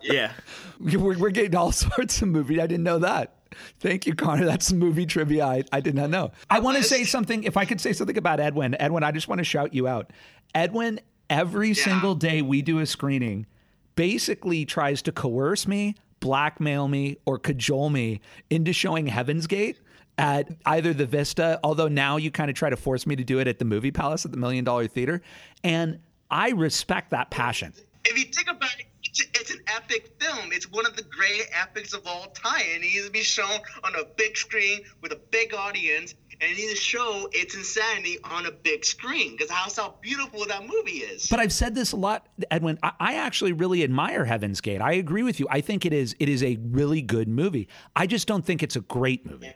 yeah. <laughs> We're, we're getting all sorts of movie. I didn't know that. Thank you, Connor. That's movie trivia I, I did not know. I want to say something. If I could say something about Edwin, Edwin, I just want to shout you out. Edwin, every yeah. single day we do a screening, basically tries to coerce me, blackmail me, or cajole me into showing Heaven's Gate at either the Vista, although now you kind of try to force me to do it at the Movie Palace at the Million Dollar Theater. And I respect that passion. If you think about it, it's, an epic film. It's one of the great epics of all time. It needs to be shown on a big screen with a big audience, and it needs to show its insanity on a big screen because that's how beautiful that movie is. But I've said this a lot, Edwin. I, I actually really admire Heaven's Gate. I agree with you. I think it is it is a really good movie. I just don't think it's a great movie.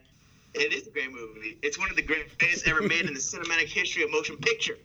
It is a great movie. It's one of the greatest ever made in the cinematic history of motion picture.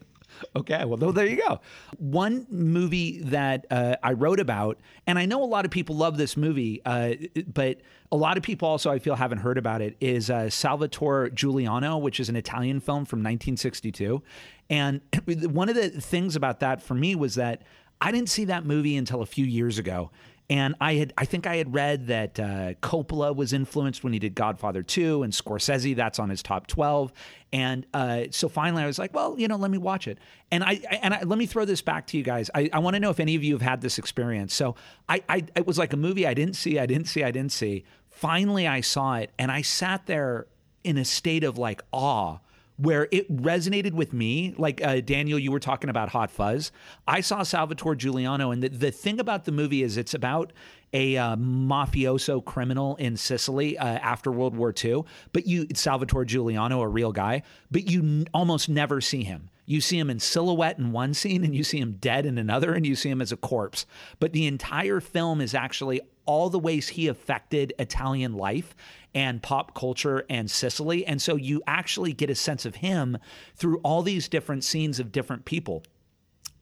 Okay, well, there you go. One movie that uh, I wrote about, and I know a lot of people love this movie, uh, but a lot of people also I feel haven't heard about it. Is uh, Salvatore Giuliano, which is an Italian film from 1962, and <clears throat> one of the things about that for me was that I didn't see that movie until a few years ago, and I had, I think I had read that uh, Coppola was influenced when he did Godfather 2 and Scorsese, that's on his top 12. And uh, so finally I was like, well, you know, let me watch it. And I, and I, let me throw this back to you guys. I, I want to know if any of you have had this experience. So I, I, it was like a movie I didn't see, I didn't see, I didn't see. Finally I saw it and I sat there in a state of like awe where it resonated with me. Like uh, Daniel, you were talking about Hot Fuzz. I saw Salvatore Giuliano, and the, the thing about the movie is it's about a uh, mafioso criminal in Sicily uh, after World War II. But you, Salvatore Giuliano, a real guy, but you n- almost never see him. You see him in silhouette in one scene, and you see him dead in another, and you see him as a corpse. But the entire film is actually all the ways he affected Italian life and pop culture and Sicily. And so you actually get a sense of him through all these different scenes of different people.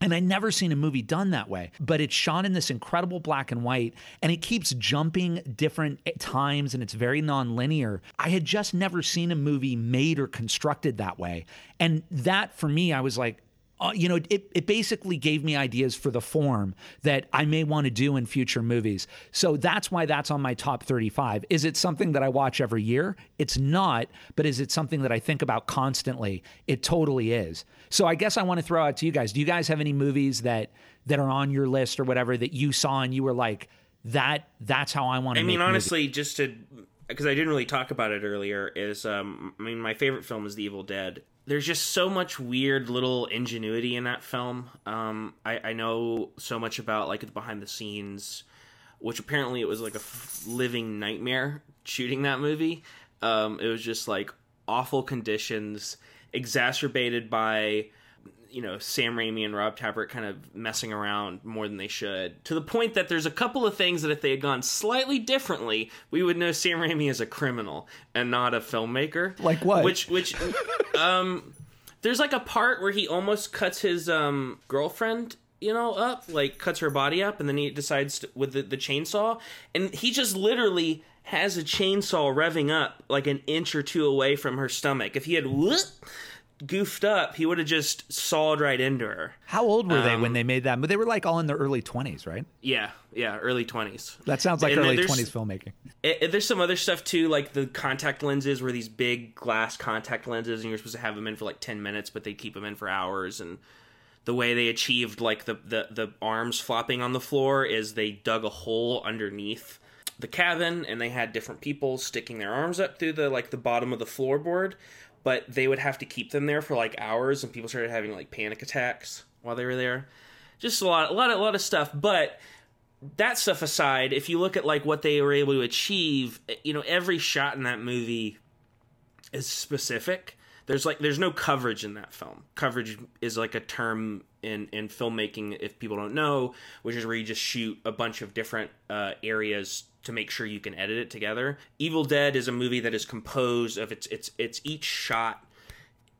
And I never seen a movie done that way, but it's shot in this incredible black and white and it keeps jumping different times and it's very nonlinear. I had just never seen a movie made or constructed that way. And that for me, I was like, uh, you know, it, it basically gave me ideas for the form that I may want to do in future movies. So that's why that's on my top 35. Is it something that I watch every year? It's not, but is it something that I think about constantly? It totally is. So I guess I want to throw out to you guys. Do you guys have any movies that that are on your list or whatever that you saw and you were like, that that's how I want to I mean, honestly, movies? just to because I didn't really talk about it earlier, is um, I mean, my favorite film is The Evil Dead. There's just so much weird little ingenuity in that film. Um, I, I know so much about like the behind the scenes, which apparently it was like a f- living nightmare shooting that movie. Um, it was just like awful conditions, exacerbated by you know Sam Raimi and Rob Tapert kind of messing around more than they should, to the point that there's a couple of things that if they had gone slightly differently, we would know Sam Raimi is a criminal and not a filmmaker. Like what? Which which <laughs> um, there's like a part where he almost cuts his um girlfriend. You know, up like cuts her body up, and then he decides to, with the, the chainsaw, and he just literally has a chainsaw revving up like an inch or two away from her stomach. If he had <laughs> goofed up, he would have just sawed right into her. How old were they um, when they made that? But they were like all in their early 20s, right? Yeah, yeah, early twenties. That sounds like And early 20s filmmaking. It, it- there's some other stuff too, like the contact lenses were these big glass contact lenses, and you're supposed to have them in for like ten minutes, but they keep them in for hours. And the way they achieved like the the, the arms flopping on the floor is they dug a hole underneath the cabin, and they had different people sticking their arms up through the like the bottom of the floorboard, but they would have to keep them there for like hours, and people started having like panic attacks while they were there. Just a lot, a lot, a lot of stuff, but that stuff aside, if you look at like what they were able to achieve, eh, you know, every shot in that movie is specific. There's like there's no coverage in that film. Coverage is like a term in in filmmaking if people don't know, which is where you just shoot a bunch of different uh, areas to make sure you can edit it together. Evil Dead is a movie that is composed of its its its each shot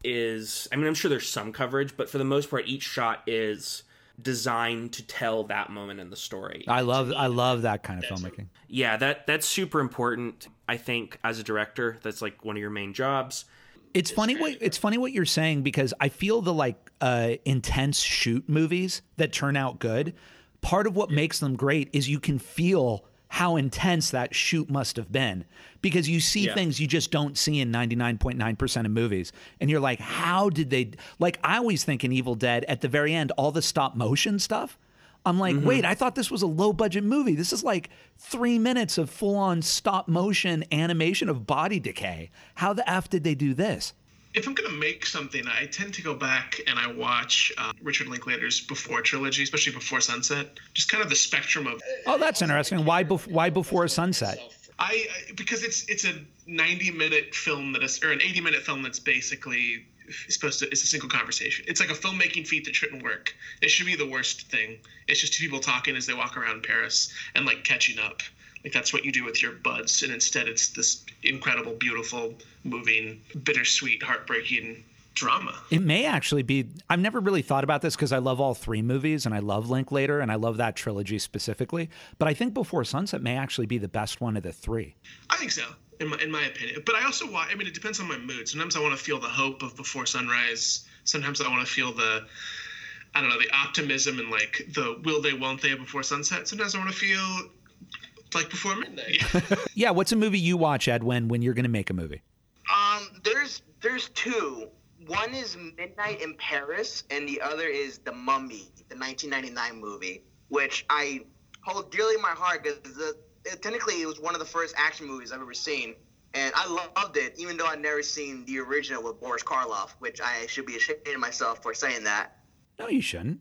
is I mean I'm sure there's some coverage, but for the most part each shot is designed to tell that moment in the story. I love I love that kind of filmmaking. Yeah, that that's super important. I think as a director, that's like one of your main jobs. It's funny what it's funny what you're saying because I feel the like uh, intense shoot movies that turn out good. Part of what makes them great is you can feel how intense that shoot must have been because you see Yeah. things you just don't see in 99.9% of movies and you're like how did they like I always think in Evil Dead at the very end all the stop motion stuff I'm like, wait, I thought this was a low budget movie. This is like three minutes of full on stop motion animation of body decay. How the F did they do this? if I'm gonna make something, I tend to go back and I watch uh, Richard Linklater's Before trilogy, especially Before Sunset. Just kind of the spectrum of Oh, that's interesting. Why, bef- why before sunset? I I- because it's it's a 90 minute film that is or an 80 minute film that's basically supposed to it's a single conversation. It's like a filmmaking feat that shouldn't work. It should be the worst thing. It's just two people talking as they walk around Paris and like catching up. Like that's what you do with your buds, and instead it's this incredible, beautiful, moving, bittersweet, heartbreaking drama. It may actually be. I've never really thought about this because I love all three movies and I love Linklater and I love that trilogy specifically. But I think Before Sunset may actually be the best one of the three. I think so, in my, in my opinion. But I also want, I mean, it depends on my mood. Sometimes I want to feel the hope of Before Sunrise. Sometimes I want to feel the, I don't know, the optimism and like the will they, won't they Before Sunset. Sometimes I want to feel like Before Midnight. Yeah, <laughs> yeah. what's a movie you watch, Ed, when when you're going to make a movie? Um, there's there's two. One is Midnight in Paris, and the other is The Mummy, the 1999 movie, which I hold dearly in my heart because it, technically it was one of the first action movies I've ever seen, and I loved it, even though I'd never seen the original with Boris Karloff, which I should be ashamed of myself for saying that. No, you shouldn't.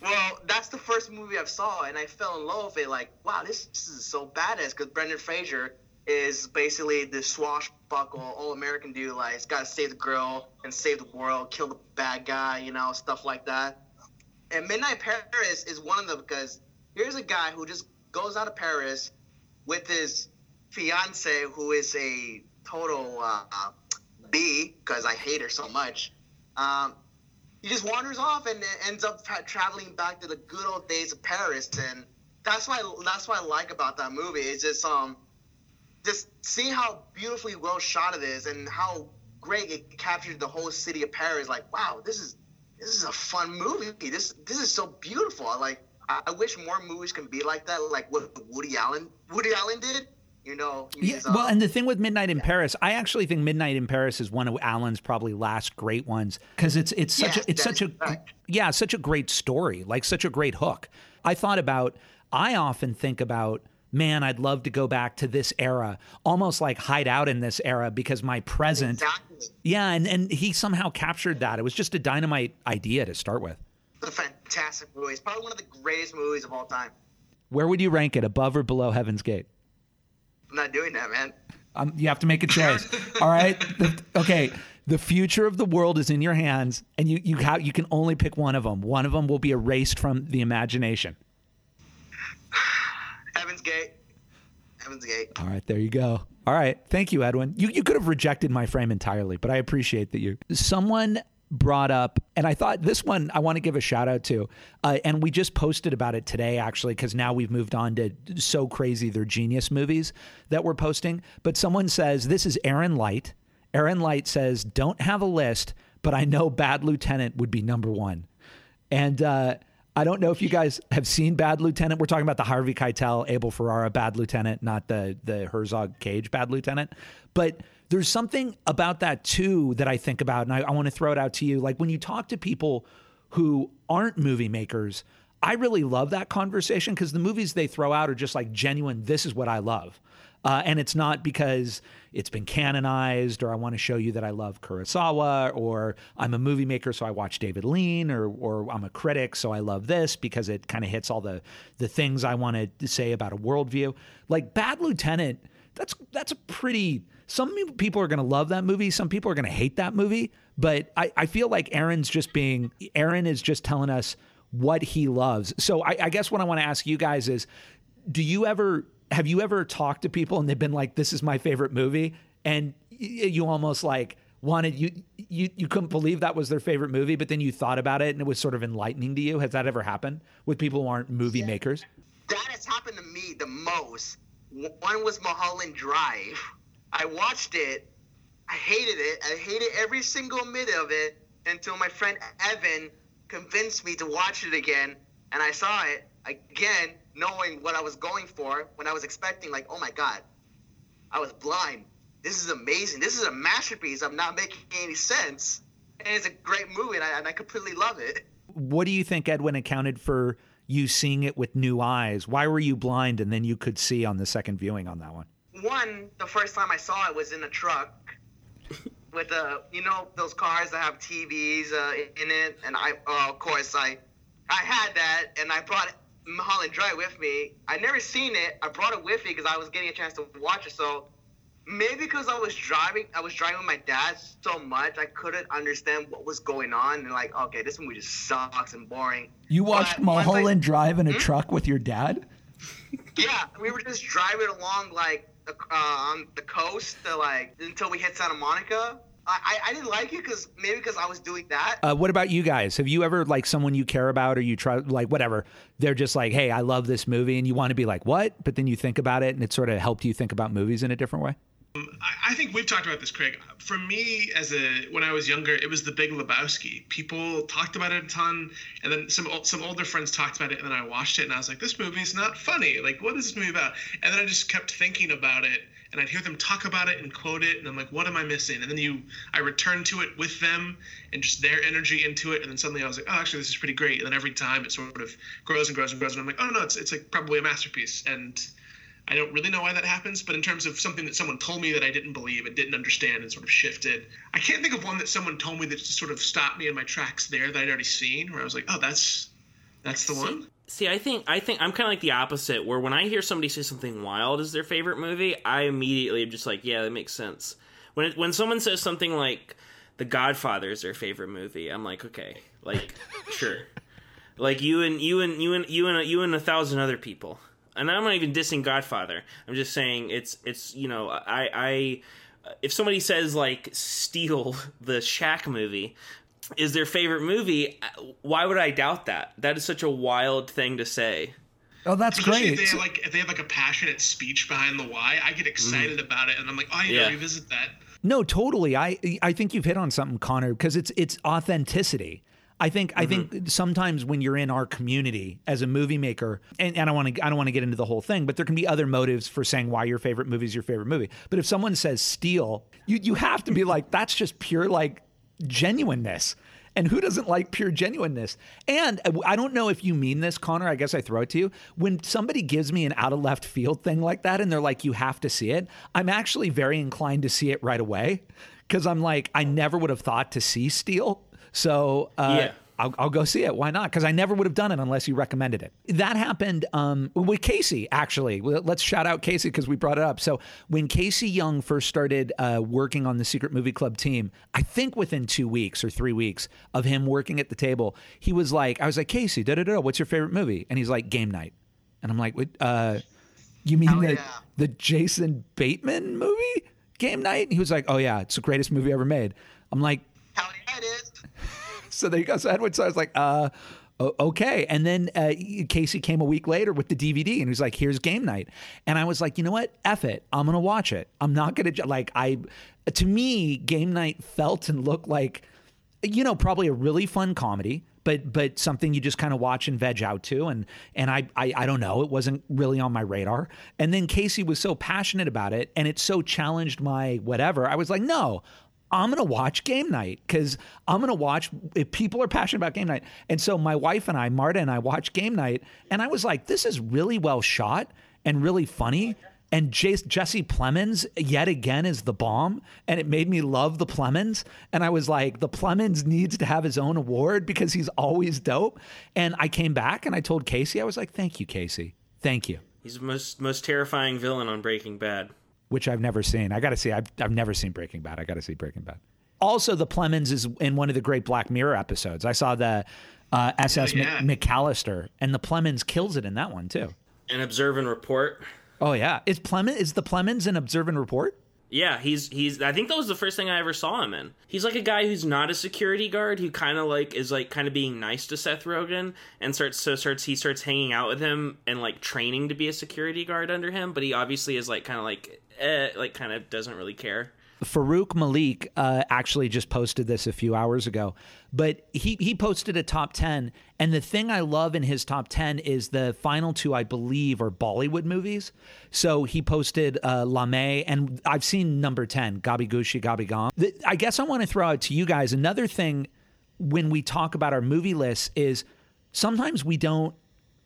Well, that's the first movie I saw, and I fell in love with it. Like, wow, this, this is so badass. Because Brendan Fraser is basically the swashbuckle, all American dude. Like, he's got to save the girl and save the world, kill the bad guy, you know, stuff like that. And Midnight Paris is one of them because here's a guy who just goes out of Paris with his fiance, who is a total uh, B, because I hate her so much. Um, he just wanders off and ends up tra- traveling back to the good old days of Paris, and that's why that's what I like about that movie. It's just um, just seeing how beautifully well shot it is, and how great it captured the whole city of Paris. Like, wow, this is this is a fun movie. This this is so beautiful. I like I, I wish more movies can be like that, like what Woody Allen Woody Allen did. You know, yeah, he's, well, uh, and the thing with Midnight in Paris, I actually think Midnight in Paris is one of Allen's probably last great ones because it's it's such Yes, a it's such a correct. yeah such a great story, like such a great hook. I thought about I often think about man, I'd love to go back to this era, almost like hide out in this era because my present, exactly. yeah, and and he somehow captured that. It was just a dynamite idea to start with. It's a fantastic movie. It's probably one of the greatest movies of all time. Where would you rank it, above or below Heaven's Gate? I'm not doing that, man. Um, you have to make a choice. <laughs> All right. The- okay. The future of the world is in your hands, and you you have you can only pick one of them. One of them will be erased from the imagination. <sighs> Heaven's Gate. Heaven's Gate. All right, there you go. All right, thank you, Edwin. You you could have rejected my frame entirely, but I appreciate that you. Someone brought up, and I thought this one I want to give a shout out to, uh, and we just posted about it today actually because now we've moved on to so crazy they're genius movies that we're posting. But someone says this is Aaron Light. Aaron Light says don't have a list, but I know Bad Lieutenant would be number one, and. uh I don't know if you guys have seen Bad Lieutenant. We're talking about the Harvey Keitel, Abel Ferrara Bad Lieutenant, not the the Herzog Cage Bad Lieutenant. But there's something about that too that I think about, and I, I want to throw it out to you. Like when you talk to people who aren't movie makers, I really love that conversation because the movies they throw out are just like genuine. This is what I love. Uh, and it's not because it's been canonized or I want to show you that I love Kurosawa or I'm a movie maker so I watch David Lean or or I'm a critic so I love this because it kind of hits all the the things I want to say about a worldview. Like Bad Lieutenant, that's that's a pretty some people are going to love that movie. Some people are going to hate that movie. But I, I feel like Aaron's just being Aaron is just telling us what he loves. So I, I guess what I want to ask you guys is, do you ever have you ever talked to people and they've been like, "This is my favorite movie," and you almost like wanted you you you couldn't believe that was their favorite movie, but then you thought about it and it was sort of enlightening to you. Has that ever happened with people who aren't movie makers? That has happened to me the most. One was Mulholland Drive. I watched it. I hated it. I hated every single minute of it until my friend Evan convinced me to watch it again. And I saw it again, knowing what I was going for when I was expecting, like, oh my God, I was blind. This is amazing. This is a masterpiece. I'm not making any sense. And it's a great movie, and I, and I completely love it. What do you think, Edwin, accounted for you seeing it with new eyes? Why were you blind and then you could see on the second viewing on that one? one, the first time I saw it was in a truck <laughs> with uh, you know, those cars that have TVs uh, in it, and I, uh, of course, I, I had that, and I brought Mulholland Drive with me. I never seen it. I brought it with me because I was getting a chance to watch it. So maybe because I was driving, I was driving with my dad so much, I couldn't understand what was going on, and like, okay, this movie just sucks and boring. You watched But once I- Mulholland Drive in a truck with your dad? Yeah, we were just driving along like uh, on the coast to, like until we hit Santa Monica. I, I, didn't like it because maybe because I was doing that. Uh, what about you guys? Have you ever like someone you care about or you try like whatever? They're just like, hey, I love this movie, and you want to be like, what? But then you think about it, and it sort of helped you think about movies in a different way. I, think we've talked about this, Craig. For me, as a when I was younger, it was The Big Lebowski. People talked about it a ton, and then some some older friends talked about it, and then I watched it, and I was like, "This movie's not funny. Like, what is this movie about?" And then I just kept thinking about it, and I'd hear them talk about it and quote it, and I'm like, "What am I missing?" And then you, I returned to it with them, and just their energy into it, and then suddenly I was like, "Oh, actually, this is pretty great." And then every time it sort of grows and grows and grows, and I'm like, "Oh no, it's it's like probably a masterpiece." And I don't really know why that happens, but in terms of something that someone told me that I didn't believe and didn't understand and sort of shifted, I can't think of one that someone told me that just sort of stopped me in my tracks there that I'd already seen, where I was like, oh, that's that's the one. See, I think I think I'm kind of like the opposite. Where when I hear somebody say something wild is their favorite movie, I immediately am just like, yeah, that makes sense. When it, when someone says something like The Godfather is their favorite movie, I'm like, okay, like <laughs> sure, like you and you and you and you and you and a thousand other people. And I'm not even dissing Godfather. I'm just saying it's it's you know I I if somebody says like Steel <laughs> the Shaq movie is their favorite movie, why would I doubt that? That is such a wild thing to say. Oh, that's Especially great. if they have like if they have like a passionate speech behind the why, I get mm-hmm. excited about it, and I'm like, oh, I need Yeah. to revisit that. No, totally. I I think you've hit on something, Connor, because it's it's authenticity. I think I think mm-hmm. sometimes when you're in our community as a movie maker, and, and I want to I don't want to get into the whole thing, but there can be other motives for saying why your favorite movie is your favorite movie. But if someone says Steel, you you have to be like that's just pure like genuineness. And who doesn't like pure genuineness? And uh, I don't know if you mean this, Connor. I guess I throw it to you. When somebody gives me an out of left field thing like that and they're like, you have to see it, I'm actually very inclined to see it right away because I'm like, I never would have thought to see Steel. So, uh, Yeah. I'll, I'll go see it. Why not? Because I never would have done it unless you recommended it. That happened um, with Casey, actually. Let's shout out Casey because we brought it up. So, when Casey Young first started uh, working on the Secret Movie Club team, I think within two weeks or three weeks of him working at the table, he was like, I was like, Casey, da da da, what's your favorite movie? And he's like, Game Night. And I'm like, what, uh, you mean Hell the, yeah. the Jason Bateman movie, Game Night? And he was like, oh, yeah, it's the greatest movie ever made. I'm like, Hell yeah, it is. <laughs> so there you go. So Edward, I was like, uh, okay. And then uh, Casey came a week later with the DVD and he was like, here's game night. And I was like, you know what? F it. I'm going to watch it. I'm not going to, like, I, to me, game night felt and looked like, you know, probably a really fun comedy. But but something you just kind of watch and veg out to, and and I, I I don't know, it wasn't really on my radar. And then Casey was so passionate about it, and it so challenged my whatever. I was like, no, I'm gonna watch game night because I'm gonna watch if people are passionate about game night. And so my wife and I, Marta and I, watched game night, and I was like, this is really well shot and really funny. And Jesse Plemons yet again is the bomb, and it made me love the Plemons. And I was like, the Plemons needs to have his own award because he's always dope. And I came back and I told Casey, I was like, thank you, Casey, thank you. He's the most most terrifying villain on Breaking Bad. Which I've never seen. I got to see. I've, I've never seen Breaking Bad. I got to see Breaking Bad. Also, the Plemons is in one of the great Black Mirror episodes. I saw the uh, SS Oh, yeah. Mc- McAllister, and the Plemons kills it in that one too. And Observe and Report. Oh yeah, is Plemon is the Plemons an Observe and Report? Yeah, he's he's. I think that was the first thing I ever saw him in. He's like a guy who's not a security guard who kind of like is like kind of being nice to Seth Rogen and starts so starts he starts hanging out with him and like training to be a security guard under him. But he obviously is like kind of like eh, like kind of doesn't really care. Farouk Malik uh, actually just posted this a few hours ago, but he he posted a top ten, and the thing I love in his top ten is the final two, I believe, are Bollywood movies. So he posted uh, Lame, and I've seen number ten, Kabhi Khushi Kabhie Gham. The- I guess I want to throw out to you guys another thing when we talk about our movie lists is sometimes we don't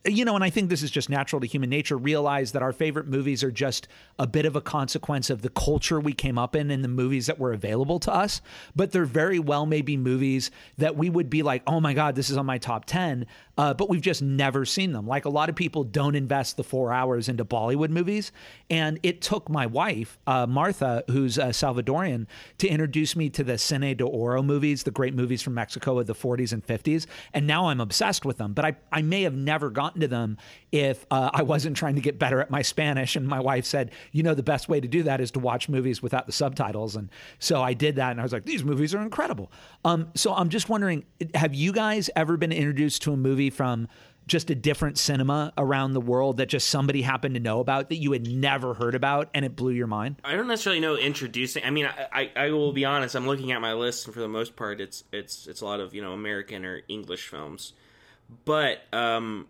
you know, and I think this is just natural to human nature, realize that our favorite movies are just a bit of a consequence of the culture we came up in and the movies that were available to us. But there very well may be movies that we would be like, oh my God, this is on my top 10, uh, but we've just never seen them. Like a lot of people don't invest the four hours into Bollywood movies. And it took my wife, uh, Martha, who's uh, Salvadorian, to introduce me to the Cine de Oro movies, the great movies from Mexico of the 40s and 50s. And now I'm obsessed with them. But I, I may have never gotten to them if uh, I wasn't trying to get better at my Spanish. And my wife said, you know, the best way to do that is to watch movies without the subtitles. And so I did that. And I was like, these movies are incredible. Um, so I'm just wondering, have you guys ever been introduced to a movie from just a different cinema around the world that just somebody happened to know about that you had never heard about and it blew your mind? I don't necessarily know introducing. I mean, I, I, I will be honest. I'm looking at my list, and for the most part, it's it's it's a lot of you know American or English films. But um,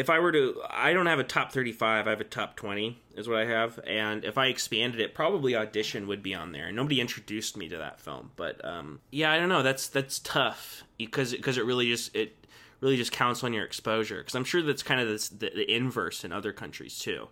if I were to, I don't have a top 35. I have a top 20 is what I have. And if I expanded it, probably Audition would be on there. Nobody introduced me to that film, but um, yeah, I don't know. That's that's tough because because it really just it really just counts on your exposure. Because I'm sure that's kind of this, the, the inverse in other countries too,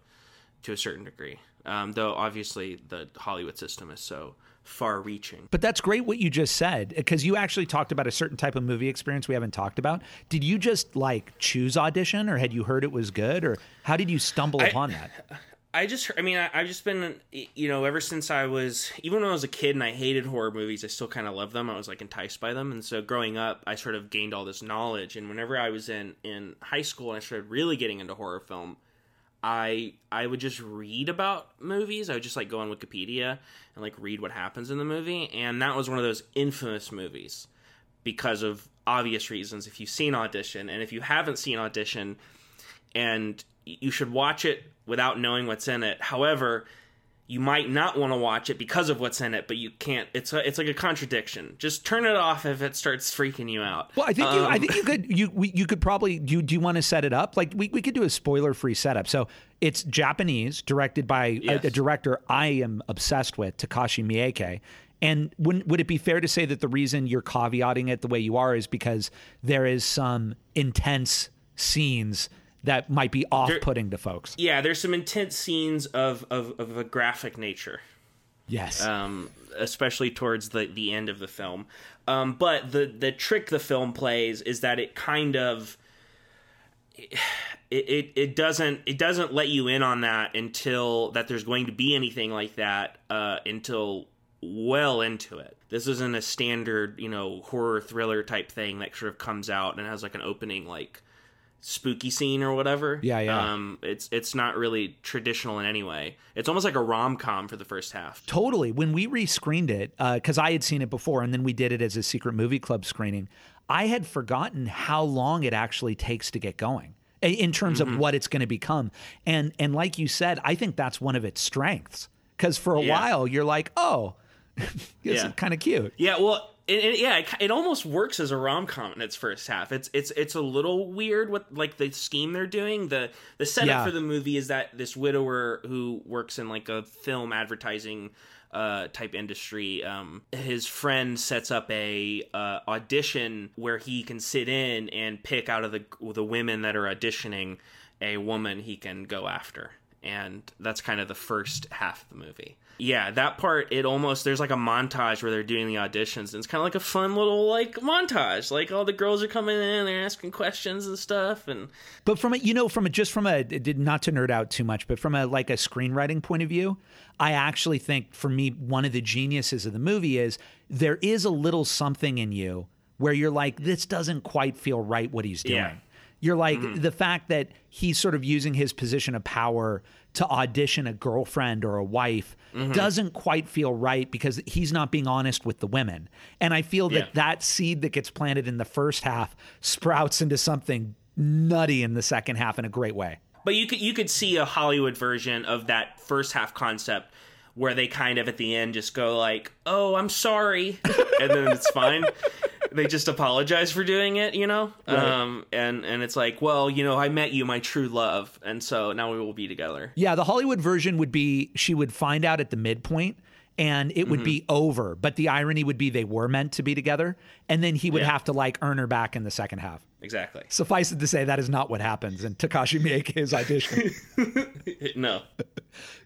to a certain degree. Um, though obviously the Hollywood system is so far-reaching. But that's great what you just said because you actually talked about a certain type of movie experience we haven't talked about. Did you just like choose audition or had you heard it was good or how did you stumble upon that? I just, I mean, I, I've just been, you know, ever since I was, even when I was a kid and I hated horror movies, I still kind of love them. I was like enticed by them, and so growing up, I sort of gained all this knowledge. And whenever I was in in high school and I started really getting into horror film, I I would just read about movies. I would just like go on Wikipedia and like read what happens in the movie, and that was one of those infamous movies because of obvious reasons. If you've seen Audition, and if you haven't seen Audition, and you should watch it without knowing what's in it. However, you might not want to watch it because of what's in it, but you can't. It's a, it's like a contradiction. Just turn it off if it starts freaking you out. Well, I think you, I Um, think you could you we, you could probably do. Do you want to set it up? Like we, we could do a spoiler free setup. So it's Japanese, directed by a, a director I am obsessed with, Takashi Miike. And would would it be fair to say that the reason you're caveating it the way you are is because there is some intense scenes that might be off putting to folks? Yeah, there's some intense scenes of of, of a graphic nature. Yes. um, especially towards the, the end of the film. Um, but the the trick the film plays is that it kind of it, it it doesn't it doesn't let you in on that until that there's going to be anything like that uh, until well into it. This isn't a standard you know horror thriller type thing that sort of comes out and has like an opening like spooky scene or whatever. Yeah, yeah. Um, it's it's not really traditional in any way. It's almost like a rom com for the first half. Totally. When we rescreened it, because I had seen it before, and then we did it as a secret movie club screening, I had forgotten how long it actually takes to get going in terms Mm-hmm. of what it's going to become. And and like you said, I think that's one of its strengths. Because for a Yeah. while you're like, oh, <laughs> this Yeah. kind of cute. Yeah, well, it, it, yeah, it, it almost works as a rom com in its first half. It's it's it's a little weird what like the scheme they're doing. the The setup Yeah. for the movie is that this widower who works in like a film advertising uh, type industry, um, his friend sets up a uh, audition where he can sit in and pick out of the the women that are auditioning a woman he can go after and that's kind of the first half of the movie. Yeah, that part it almost there's like a montage where they're doing the auditions and it's kind of like a fun little like montage. Like all the girls are coming in, they're asking questions and stuff and But from a, you know, from a just from a did not to nerd out too much, but from a like a screenwriting point of view, I actually think for me one of the geniuses of the movie is there is a little something in you where you're like, this doesn't quite feel right what he's doing. Yeah. You're like mm-hmm. the fact that he's sort of using his position of power to audition a girlfriend or a wife mm-hmm. doesn't quite feel right because he's not being honest with the women. And I feel that Yeah. that seed that gets planted in the first half sprouts into something nutty in the second half in a great way. But you could you could see a Hollywood version of that first half concept where they kind of at the end just go like, "Oh, I'm sorry," <laughs> and then it's fine. They just apologize for doing it, you know. Um, and and it's like, well, you know, I met you, my true love, and so now we will be together. Yeah, the Hollywood version would be she would find out at the midpoint and it would be over. But the irony would be they were meant to be together. And then he would Yeah. have to like earn her back in the second half. Exactly. Suffice it to say, that is not what happens in Takashi Miike's audition. <laughs> No.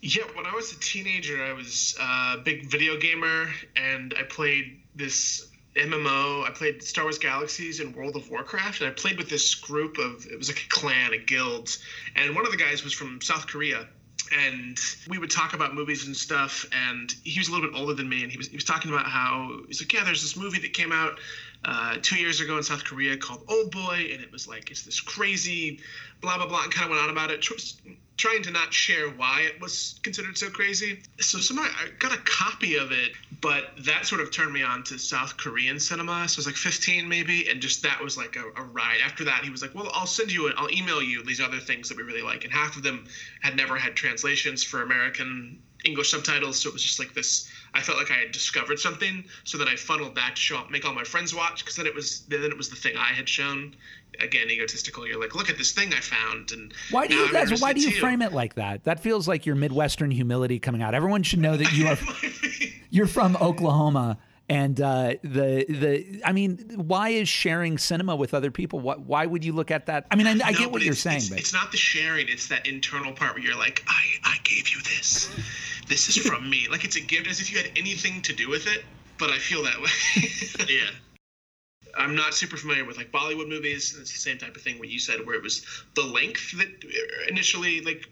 Yeah, when I was a teenager, I was a big video gamer, and I played this MMO. I played Star Wars Galaxies and World of Warcraft, and I played with this group of it was like a clan, a guild, and one of the guys was from South Korea. And we would talk about movies and stuff. And he was a little bit older than me, and he was he was talking about how he's like, yeah, there's this movie that came out uh, two years ago in South Korea called Old Boy, and it was like it's this crazy, blah blah blah, and kind of went on about it, tr- trying to not share why it was considered so crazy. So somehow I got a copy of it, but that sort of turned me on to South Korean cinema. So I was like 15 maybe, and just that was like a, a ride. After that, he was like, "Well, I'll send you, I'll email you these other things that we really like," and half of them had never had translations for American English subtitles, so it was just like this. I felt like I had discovered something, so then I funneled that to show up, make all my friends watch, because then it was then it was the thing I had shown. Again, egotistical. You're like, look at this thing I found, and Why do you why do you too." frame it like that? That feels like your Midwestern humility coming out. Everyone should know that you are <laughs> you're from Oklahoma. And uh, the the I mean, why is sharing cinema with other people? What why would you look at that? I mean, I, I No, get what you're saying, it's, but it's not the sharing; it's that internal part where you're like, I I gave you this. This is from me. Like it's a gift, as if you had anything to do with it. But I feel that way. <laughs> yeah. I'm not super familiar with like Bollywood movies. It's the same type of thing what you said, where it was the length that initially like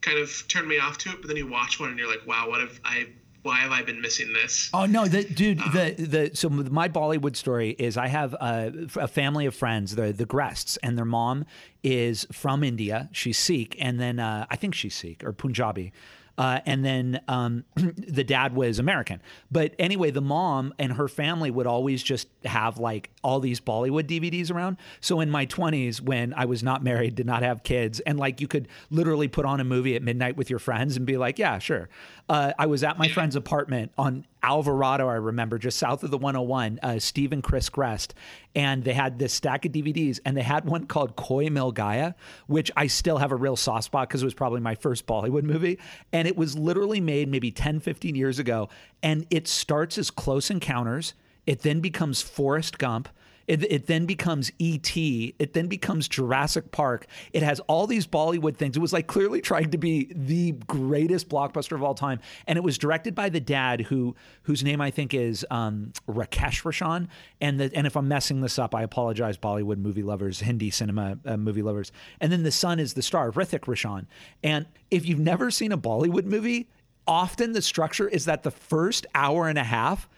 kind of turned me off to it. But then you watch one and you're like, wow, what have I? Why have I been missing this? Oh no, the dude, Uh-huh. the the so my Bollywood story is I have a, a family of friends, the the Grests, and their mom is from India. She's Sikh, and then uh, I think she's Sikh or Punjabi. Uh, and then um, <clears throat> the dad was American. But anyway, the mom and her family would always just have like all these Bollywood DVDs around. So in my 20s, when I was not married, did not have kids, and like you could literally put on a movie at midnight with your friends and be like, yeah, sure. Uh, I was at my friend's apartment on Alvarado, I remember, just south of the 101, uh, Steve and Chris Grest. And they had this stack of DVDs, and they had one called Koi Mil Gaya, which I still have a real soft spot because it was probably my first Bollywood movie. And it was literally made maybe 10, 15 years ago. And it starts as Close Encounters, it then becomes Forrest Gump. It, it, then becomes E.T. It then becomes Jurassic Park. It has all these Bollywood things. It was like clearly trying to be the greatest blockbuster of all time. And it was directed by the dad, who whose name I think is um, Rakesh Roshan. And the, and if I'm messing this up, I apologize, Bollywood movie lovers, Hindi cinema uh, movie lovers. And then the son is the star, Hrithik Roshan. And if you've never seen a Bollywood movie, often the structure is that the first hour and a half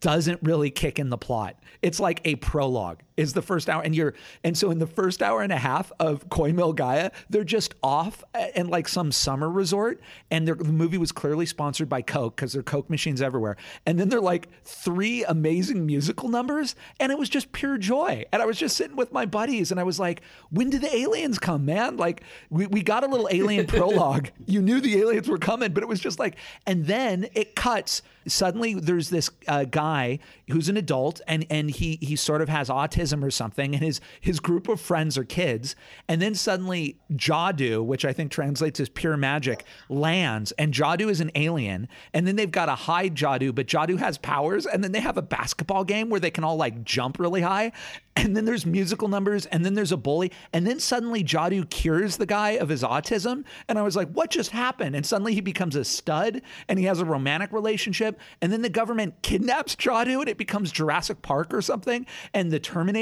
doesn't really kick in the plot. It's like a prologue is the first hour and you're and so in the first hour and a half of Koi Mil Gaya, they're just off and like some summer resort and the movie was clearly sponsored by Coke because there are Coke machines everywhere. And then they're like three amazing musical numbers and it was just pure joy. And I was just sitting with my buddies and I was like, when do the aliens come, man? Like we, we got a little alien <laughs> prologue. You knew the aliens were coming, but it was just like and then it cuts suddenly there's this uh, guy who's an adult and and he he sort of has autism or something and his his group of friends are kids and then suddenly Jadoo which I think translates as pure magic lands and Jadoo is an alien and then they've got to hide Jadoo but Jadoo has powers and then they have a basketball game where they can all like jump really high and then there's musical numbers, and then there's a bully, and then suddenly Jadoo cures the guy of his autism, and I was like, what just happened? And suddenly he becomes a stud, and he has a romantic relationship, and then the government kidnaps Jadoo, and it becomes Jurassic Park or something, and the Terminator,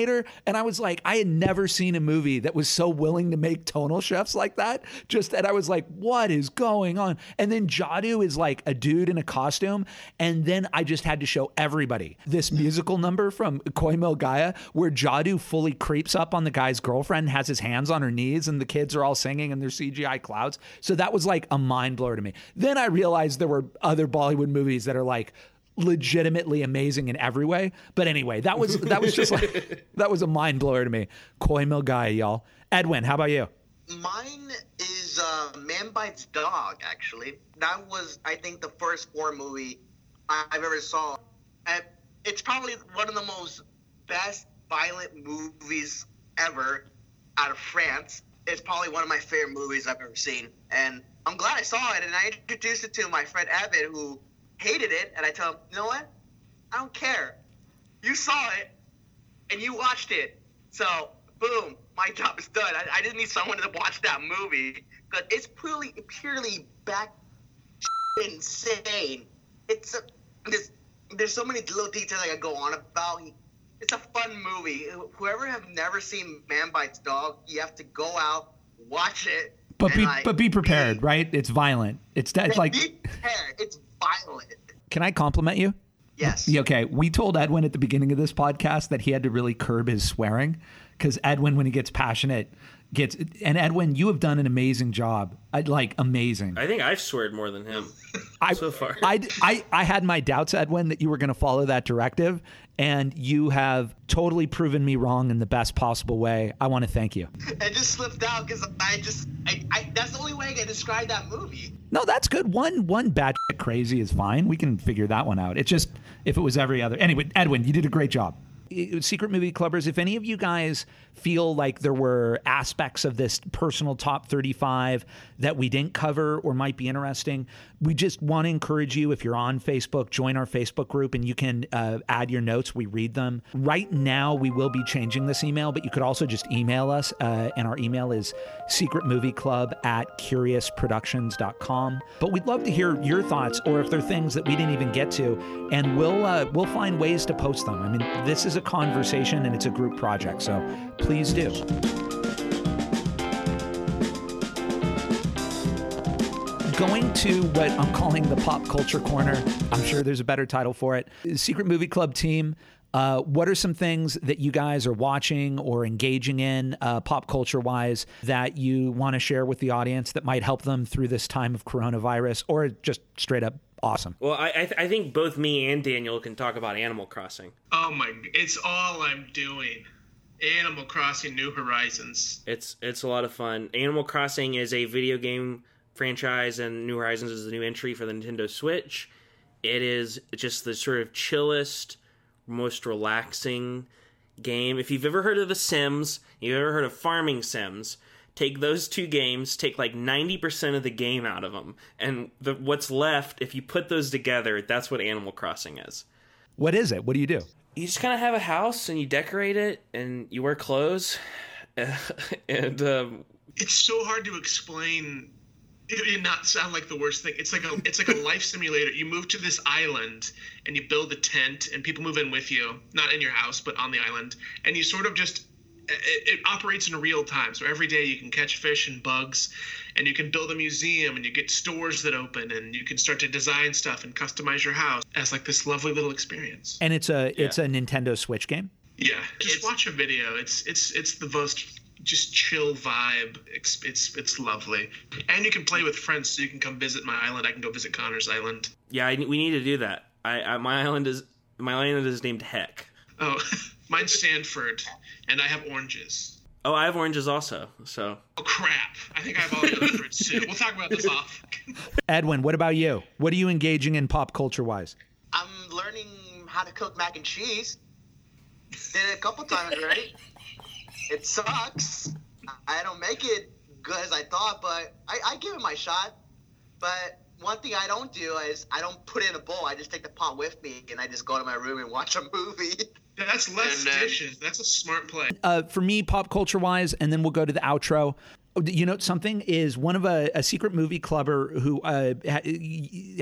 and I was like, I had never seen a movie that was so willing to make tonal shifts like that. Just that I was like, what is going on? And then Jadoo is like a dude in a costume, and then I just had to show everybody this musical number from Koi Mil Gaya where. Jadoo fully creeps up on the guy's girlfriend, has his hands on her knees, and the kids are all singing in their CGI clouds. So that was like a mind blower to me. Then I realized there were other Bollywood movies that are like legitimately amazing in every way. But anyway, that was that was just like <laughs> that was a mind blower to me. Koi Mil Gaya, y'all. Edwin, how about you? Mine is uh, Man Bites Dog. Actually, that was I think the first horror movie I've ever saw. And it's probably one of the most best violent movies ever out of France. It's probably one of my favorite movies I've ever seen. And I'm glad I saw it. And I introduced it to my friend Evan, who hated it. And I tell him, you know what? I don't care. You saw it and you watched it. So, boom, my job is done. I, I just need someone to watch that movie. Because it's purely, purely back <laughs> insane. It's a, there's, there's so many little details I could go on about it's a fun movie. Whoever have never seen Man Bites Dog, you have to go out, watch it. But be like, but be prepared, right? It's violent. It's, it's like be prepared. It's violent. Can I compliment you? Yes. Okay. We told Edwin at the beginning of this podcast that he had to really curb his swearing because Edwin, when he gets passionate, gets and Edwin, you have done an amazing job. I, like amazing. I think I've sweared more than him <laughs> I, so far. I, I I had my doubts, Edwin, that you were going to follow that directive, and you have totally proven me wrong in the best possible way. I want to thank you. It just slipped out because I just I, I, that's the only way I can describe that movie. No, that's good. One one bad crazy is fine. We can figure that one out. It's just if it was every other. Anyway, Edwin, you did a great job. Uh, secret Movie Clubbers, if any of you guys feel like there were aspects of this personal top 35 that we didn't cover or might be interesting, we just want to encourage you if you're on Facebook, join our Facebook group and you can uh, add your notes. We read them. Right now, we will be changing this email, but you could also just email us. Uh, and our email is secretmovieclub at curiousproductions.com. But we'd love to hear your thoughts or if there are things that we didn't even get to, and we'll, uh, we'll find ways to post them. I mean, this is a conversation and it's a group project. So please do. Going to what I'm calling the pop culture corner. I'm sure there's a better title for it. Secret Movie Club team. Uh, what are some things that you guys are watching or engaging in uh, pop culture wise that you want to share with the audience that might help them through this time of coronavirus or just straight up awesome? Well, I I, th- I think both me and Daniel can talk about Animal Crossing. Oh my! It's all I'm doing. Animal Crossing: New Horizons. It's it's a lot of fun. Animal Crossing is a video game franchise, and New Horizons is the new entry for the Nintendo Switch. It is just the sort of chillest, most relaxing game. If you've ever heard of The Sims, you've ever heard of Farming Sims, take those two games, take like 90% of the game out of them, and the, what's left, if you put those together, that's what Animal Crossing is. What is it? What do you do? You just kind of have a house and you decorate it and you wear clothes. <laughs> and um, It's so hard to explain it and not sound like the worst thing. It's like a it's like a life simulator. You move to this island and you build a tent and people move in with you, not in your house, but on the island, and you sort of just it, it operates in real time. So every day you can catch fish and bugs, and you can build a museum and you get stores that open and you can start to design stuff and customize your house as like this lovely little experience. And it's a it's a Nintendo Switch game. Yeah, just watch a video. It's it's it's the most just chill vibe. It's it's it's lovely, and you can play with friends. So you can come visit my island. I can go visit Connor's island. yeah, I, we need to do that. I, I my island is my island is named Heck. Oh, <laughs> mine's Sanford, and I have oranges. Oh, I have oranges also. So Oh crap! I think I have all the other fruits too. We'll talk about this <laughs> off. Edwin, what about you? What are you engaging in pop culture wise? I'm learning how to cook mac and cheese. Did it a couple times already. <laughs> It sucks. I don't make it good as I thought, but I, I give it my shot. But one thing I don't do is I don't put it in a bowl. I just take the pot with me and I just go to my room and watch a movie. <laughs> That's less And then- dishes. That's a smart play. uh, for me, pop culture wise, and then we'll go to the outro. You know, something is one of a, a secret movie clubber who uh, ha-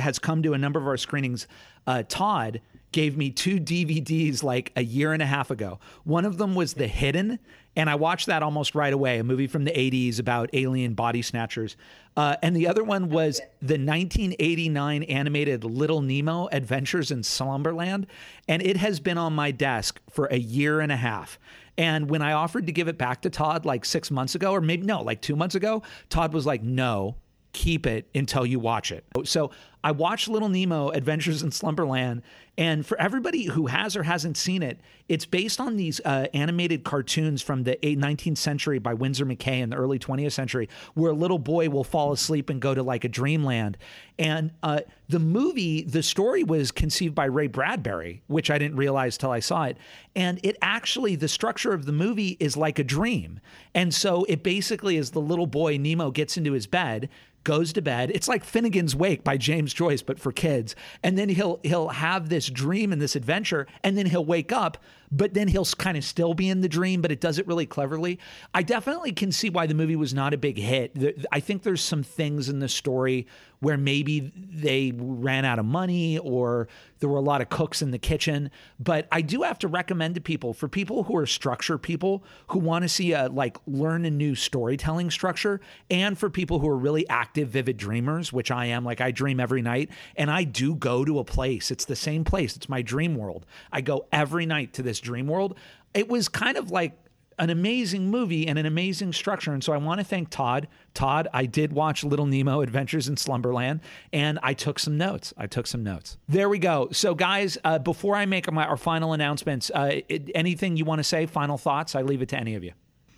has come to a number of our screenings. Uh, Todd gave me two DVDs like a year and a half ago. One of them was The Hidden, and I watched that almost right away, a movie from the 80s about alien body snatchers. Uh, and the other one was the 1989 animated Little Nemo Adventures in Slumberland. And it has been on my desk for a year and a half. And when I offered to give it back to Todd like six months ago, or maybe no, like two months ago, Todd was like, no, keep it until you watch it. So I watched Little Nemo Adventures in Slumberland. And for everybody who has or hasn't seen it, it's based on these uh, animated cartoons from the eight- 19th century by Winsor McCay in the early 20th century, where a little boy will fall asleep and go to like a dreamland. And uh, the movie, the story was conceived by Ray Bradbury, which I didn't realize till I saw it. And it actually, the structure of the movie is like a dream. And so it basically is the little boy, Nemo, gets into his bed goes to bed. It's like Finnegan's Wake by James Joyce, but for kids. And then he'll he'll have this dream and this adventure, and then he'll wake up, but then he'll kind of still be in the dream, but it does it really cleverly. I definitely can see why the movie was not a big hit. I think there's some things in the story where maybe they ran out of money or there were a lot of cooks in the kitchen. But I do have to recommend to people for people who are structure people who want to see a like learn a new storytelling structure, and for people who are really active, vivid dreamers, which I am. Like I dream every night, and I do go to a place. It's the same place. It's my dream world. I go every night to this dream world. It was kind of like an amazing movie and an amazing structure. And so I want to thank Todd. Todd, I did watch Little Nemo Adventures in Slumberland and I took some notes. I took some notes. There we go. So, guys, uh, before I make my, our final announcements, uh, it- anything you want to say, final thoughts? I leave it to any of you.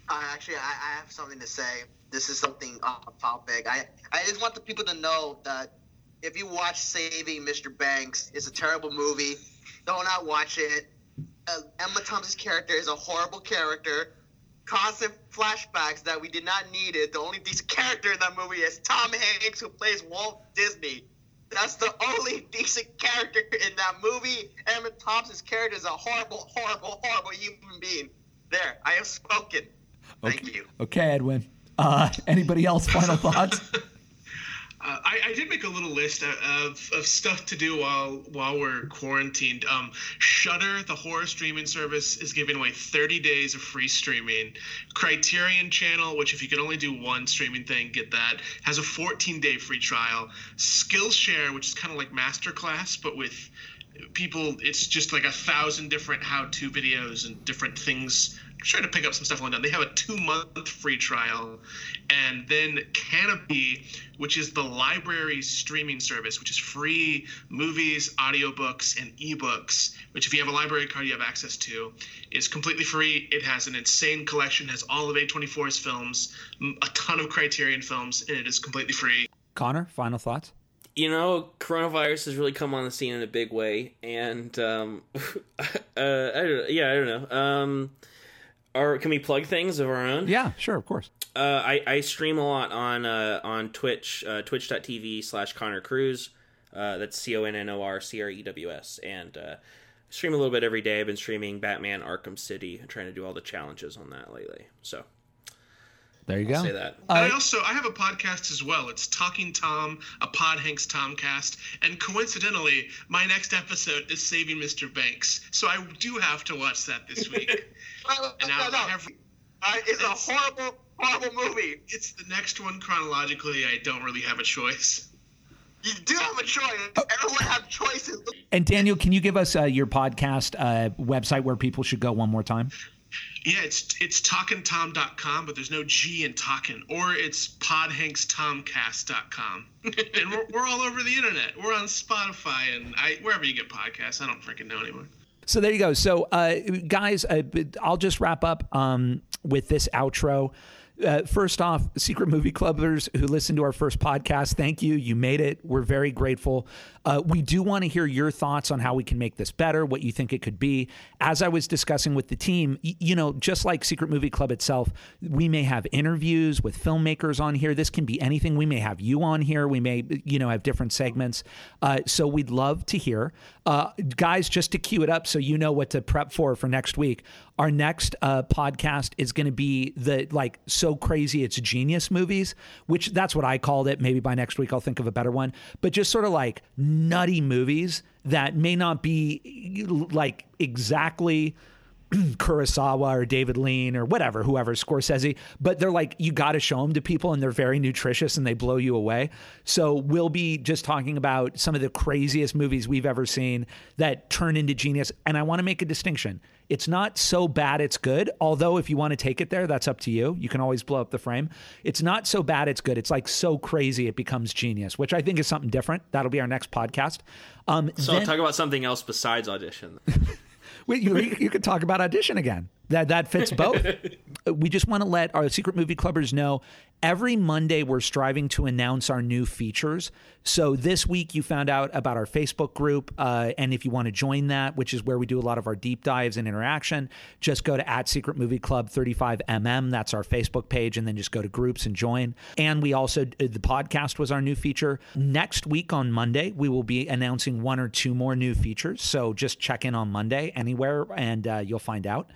Uh, actually, I, I have something to say. This is something off topic. I, I just want the people to know that if you watch Saving Mr. Banks, it's a terrible movie. Do not watch it. Uh, Emma Thompson's character is a horrible character. Constant flashbacks that we did not need it. The only decent character in that movie is Tom Hanks, who plays Walt Disney. That's the only <laughs> decent character in that movie. Emma Thompson's character is a horrible, horrible, horrible human being. There, I have spoken. Thank you. Okay, Edwin. Uh, anybody else? Final <laughs> thoughts? Uh, I, I did make a little list of, of, stuff to do while while we're quarantined. Um, Shudder, the horror streaming service, is giving away 30 days of free streaming. Criterion Channel, which if you can only do one streaming thing, get that, has a 14 day free trial. Skillshare, which is kind of like Masterclass, but with people it's just like a thousand different how-to videos and different things trying to pick up some stuff on that. They have a two month free trial. And then Kanopy which is the library streaming service, which is free movies, audiobooks, and ebooks, which if you have a library card you have access to, is completely free. It has an insane collection, has all of A24's films, a ton of Criterion films, and it is completely free. Connor, final thoughts? You know, coronavirus has really come on the scene in a big way, and um, <laughs> uh, I don't, yeah, I don't know. Um, or can we plug things of our own? Yeah, sure, of course. Uh, I, I stream a lot on uh, on Twitch, uh, twitch.tv slash Connor Crews. Uh, that's C O N N O R C R E W S. And uh, stream a little bit every day. I've been streaming Batman Arkham City and trying to do all the challenges on that lately. So there you I'll go. say that. And I also I have a podcast as well. It's Talking Tom, a Pod Hanks Tomcast, and coincidentally, my next episode is Saving Mr. Banks. So I do have to watch that this <laughs> week. No, and now no, no. I have, Uh, it's a horrible, horrible movie. it's the next one chronologically. I don't really have a choice. You do have a choice. Everyone have choices. And Daniel, can you give us uh, your podcast uh, website where people should go one more time? Yeah, it's it's talkintom.com, but there's no G in talking. Or it's podhankstomcast.com. <laughs> and we're, we're all over the internet. We're on Spotify and I wherever you get podcasts. I don't freaking know anymore. So there you go. So, uh, guys, uh, I'll just wrap up um, with this outro. Uh, first off, Secret Movie Clubbers who listened to our first podcast, thank you. You made it. We're very grateful. Uh, we do want to hear your thoughts on how we can make this better, what you think it could be. As I was discussing with the team, y- you know, just like Secret Movie Club itself, we may have interviews with filmmakers on here. This can be anything. We may have you on here. We may, you know, have different segments. Uh, so we'd love to hear. Uh, guys, just to cue it up so you know what to prep for for next week. Our next uh, podcast is going to be the like so crazy it's genius movies, which that's what I called it. Maybe by next week I'll think of a better one. But just sort of like nutty movies that may not be like exactly <clears throat> Kurosawa or David Lean or whatever, whoever, Scorsese, but they're like, you got to show them to people and they're very nutritious and they blow you away. So we'll be just talking about some of the craziest movies we've ever seen that turn into genius. And I want to make a distinction. It's not so bad it's good, although if you want to take it there, that's up to you. You can always blow up the frame. It's not so bad it's good. It's like so crazy it becomes genius, which I think is something different. That'll be our next podcast. Um, So then- talk about something else besides audition. <laughs> Wait, you, you could talk about audition again. That that fits <laughs> both. we just want to let our secret movie clubbers know every Monday we're striving to announce our new features. So this week you found out about our Facebook group, uh, and if you want to join that, which is where we do a lot of our deep dives and interaction, just go to at Secret Movie Club 35mm. That's our Facebook page, and then just go to groups and join. And we also the podcast was our new feature. Next week on Monday we will be announcing one or two more new features. So just check in on Monday anywhere, and uh, you'll find out.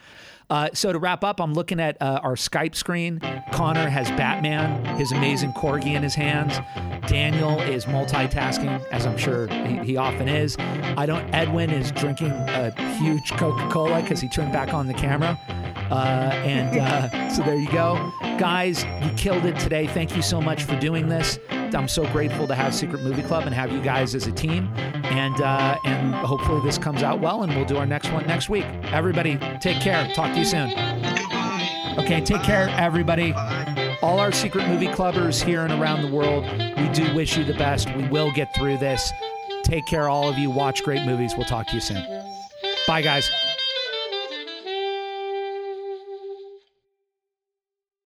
Uh, so to wrap up, I'm looking at uh, our Skype screen. Connor has Batman, his amazing corgi in his hands. Daniel is multitasking, as I'm sure he, he often is. I don't. Edwin is drinking a huge Coca-Cola because he turned back on the camera. Uh, and uh, <laughs> so there you go, guys. You killed it today. Thank you so much for doing this. I'm so grateful to have Secret Movie Club and have you guys as a team. And uh, and hopefully this comes out well, and we'll do our next one next week. Everybody, take care. Talk to you soon. Okay, take care, everybody. All our secret movie clubbers here and around the world, we do wish you the best. We will get through this. Take care, all of you. Watch great movies. We'll talk to you soon. Bye, guys.